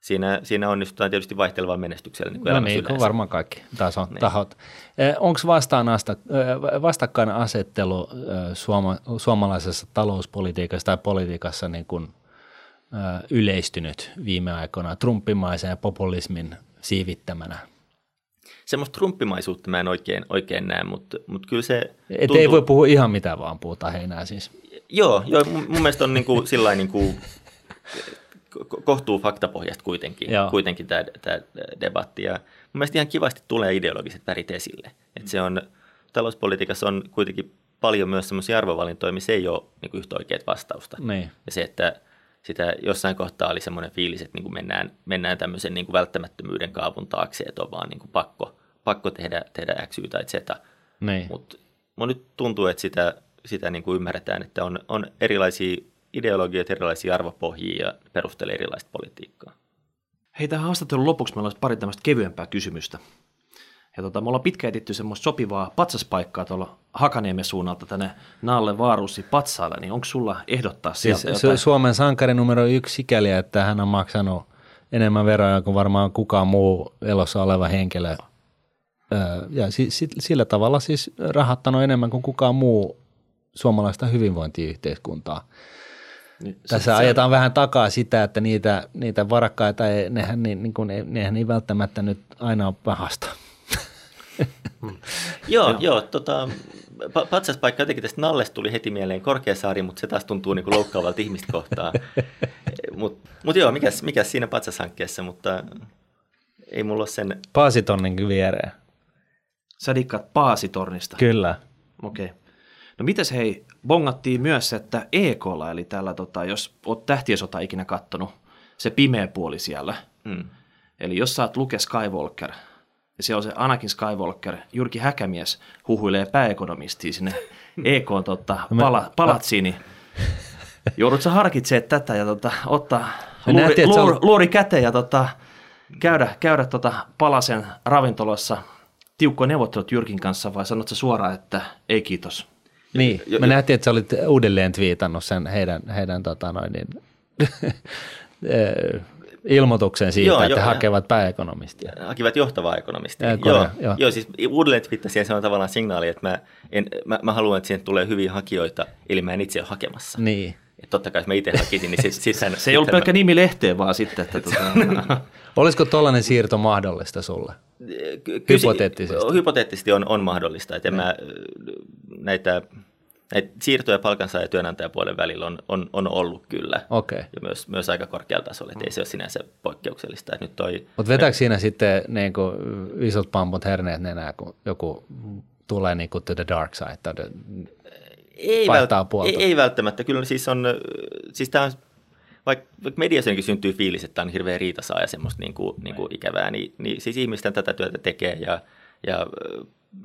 siinä, siinä onnistutaan tietysti vaihtelevalla menestyksellä niin kuin No niin, kuin varmaan kaikki taso, Niin. tahot. Onko vastakkainasettelu eh, suoma, suomalaisessa talouspolitiikassa tai politiikassa niin kuin, yleistynyt viime aikoina trumpimaisen ja populismin siivittämänä? Semmoista trumppimaisuutta mä en oikein, oikein näe, mutta, mutta kyllä se Et ei voi puhua ihan mitä vaan, puhutaan heinää siis. Joo, joo mun, mun mielestä on niin kuin, sillä niin kuin, ko- kohtuu faktapohjasta kuitenkin, Joo. kuitenkin tämä, tämä debatti. Ja mun mielestä ihan kivasti tulee ideologiset värit esille. Et se on, talouspolitiikassa on kuitenkin paljon myös sellaisia arvovalintoja, missä ei ole niin kuin yhtä oikeat vastausta. Niin. Ja se, että sitä jossain kohtaa oli semmoinen fiilis, että niin kuin mennään, mennään tämmöisen niin kuin välttämättömyyden kaavun taakse, että on vaan niin kuin pakko, pakko tehdä, tehdä X, Y tai Z. Niin. Mutta nyt tuntuu, että sitä, sitä niin kuin ymmärretään, että on, on erilaisia ideologioita, erilaisia arvopohjia ja perustelee erilaista politiikkaa. Hei, tähän haastattelun lopuksi meillä olisi pari tämmöistä kevyempää kysymystä. Ja tota, me ollaan pitkään etitty semmoista sopivaa patsaspaikkaa tuolla Hakaniemen suunnalta tänne Naalle Vaarussi patsaalle, niin onko sulla ehdottaa sieltä Siis jotain? Su- Suomen sankari numero yksi sikäli, että hän on maksanut enemmän veroja kuin varmaan kukaan muu elossa oleva henkilö. Öö, Ja si- si- sillä tavalla siis rahattanut enemmän kuin kukaan muu suomalaista hyvinvointiyhteiskuntaa. Niin, Tässä ajetaan vähän takaa sitä, että niitä, niitä varakkaita, ei, nehän, niin, niin kuin, nehän ei välttämättä nyt aina ole pahasta. Joo, joo, joo tota, pa- patsaspaikka jotenkin tästä Nallesta tuli heti mieleen Korkeasaari, mutta se taas tuntuu niin kuin loukkaavalta ihmistä kohtaan. Mutta mut joo, mikäs, mikäs siinä patsashankkeessa, mutta ei mulla ole sen... Paasitonnin viereen. Sä dikkaat Paasitornista. Kyllä. Okei. Okay. No mites hei, bongattiin myös, että EKlla, eli täällä, tota, jos oot tähtiesota ikinä kattonut, se pimeä puoli siellä. Mm. Eli jos oot Luke Skywalker, ja se on se Anakin Skywalker, Jyrki Häkämies huhuilee pääekonomistia sinne EK tota, pala, palatsiin, niin joudut sä harkitsemaan tätä ja tota, ottaa luuri, nähtiin, luuri, olet- luuri käteen ja tota, käydä, käydä tota palasen ravintolassa tiukkoja neuvottelut Jyrkin kanssa vai sanot sä suoraan, että ei kiitos? Niin, Jo- me jo- nähtiin, että sä olit uudelleen twiitannut sen heidän, heidän tota noin, niin, eh, ilmoituksen siitä, Joo, että ja- hakevat pääekonomistia. hakivat johtavaa ekonomistia. Ää, joo, joo. joo. siis uudelleen twittasi ja se on tavallaan signaali, että mä, en, mä, mä haluan, että sinne tulee hyviä hakijoita, eli mä en itse ole hakemassa. Niin. Et totta kai jos mä itse hakisin, niin sit, sittenhän, Se ei ollut pelkkä nimi lehteen, vaan sitten, että tota, Olisiko tuollainen siirto mahdollista sulle? Hypoteettisesti. Hypoteettisesti on, on mahdollista, että en mä, näitä, näitä siirtoja palkansaaja- ja työnantajapuolen välillä on, on, on ollut kyllä. Okei. Ja myös, myös aika korkealla tasolla, että ei se ole sinänsä poikkeuksellista. Että nyt toi, Mutta vetääkö siinä sitten niin kuin, isot pamput herneet nenää, kun joku tulee niin kuin to the dark side? Tai ei, vaihtaa vält- ei, ei, välttämättä. Kyllä siis on, siis tämä on, vaikka, vaikka mediassakin syntyy fiilis, että on hirveän riitasaa ja semmoista niin kuin, niin kuin ikävää, niin, niin siis ihmisten tätä työtä tekee ja, ja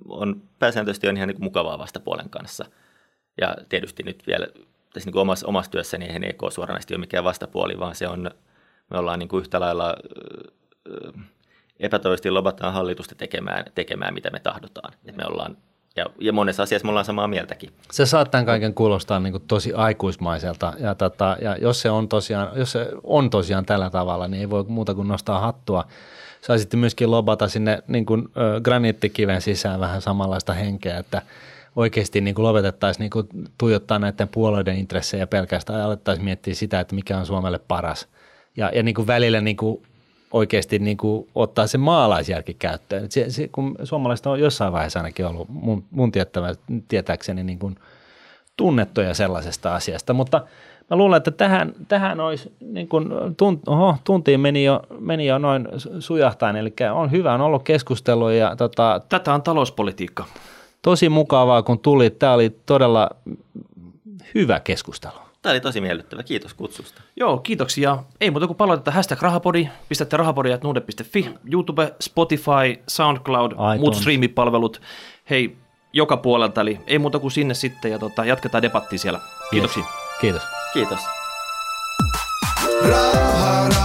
on pääsääntöisesti on ihan niin kuin mukavaa vastapuolen kanssa. Ja tietysti nyt vielä tässä niin kuin omassa, omassa työssäni eihän EK suoranaisesti ole mikään vastapuoli, vaan se on, me ollaan niin kuin yhtä lailla epätoivoisesti lobataan hallitusta tekemään, tekemään mitä me tahdotaan. Et me ollaan, ja, ja monessa asiassa me ollaan samaa mieltäkin. Se saattaa kaiken kuulostaa niin kuin tosi aikuismaiselta ja, tota, ja jos, se on tosiaan, jos se on tosiaan tällä tavalla, niin ei voi muuta kuin nostaa hattua. Saisitte myöskin lobata sinne niin kuin, ö, graniittikiven sisään vähän samanlaista henkeä, että oikeasti niin kuin lopetettaisiin niin kuin tuijottaa näiden puolueiden intressejä pelkästään ja alettaisiin miettiä sitä, että mikä on Suomelle paras. Ja, ja niin kuin välillä niin kuin oikeasti niin kuin ottaa se maalaisjärki käyttöön. Se, se, kun suomalaiset on jossain vaiheessa ainakin ollut mun, mun tiettävä, tietääkseni niin kuin tunnettuja sellaisesta asiasta, mutta mä luulen, että tähän, tähän olisi niin kuin tunt, oho, tuntiin meni jo, meni jo noin sujahtain, eli on hyvä, on ollut keskustelua ja tota, Tätä on talouspolitiikka. Tosi mukavaa, kun tulit. Tämä oli todella hyvä keskustelu. Tämä oli tosi miellyttävä. Kiitos kutsusta. Joo, kiitoksia. Ei muuta kuin palautetta hashtag rahapodi, pistätte rahapodia.nuude.fi, YouTube, Spotify, SoundCloud, iTunes. muut striimipalvelut. Hei, joka puolelta, eli ei muuta kuin sinne sitten ja tota, jatketaan debattia siellä. Kiitoksia. Kiitos. Kiitos. Raha, raha.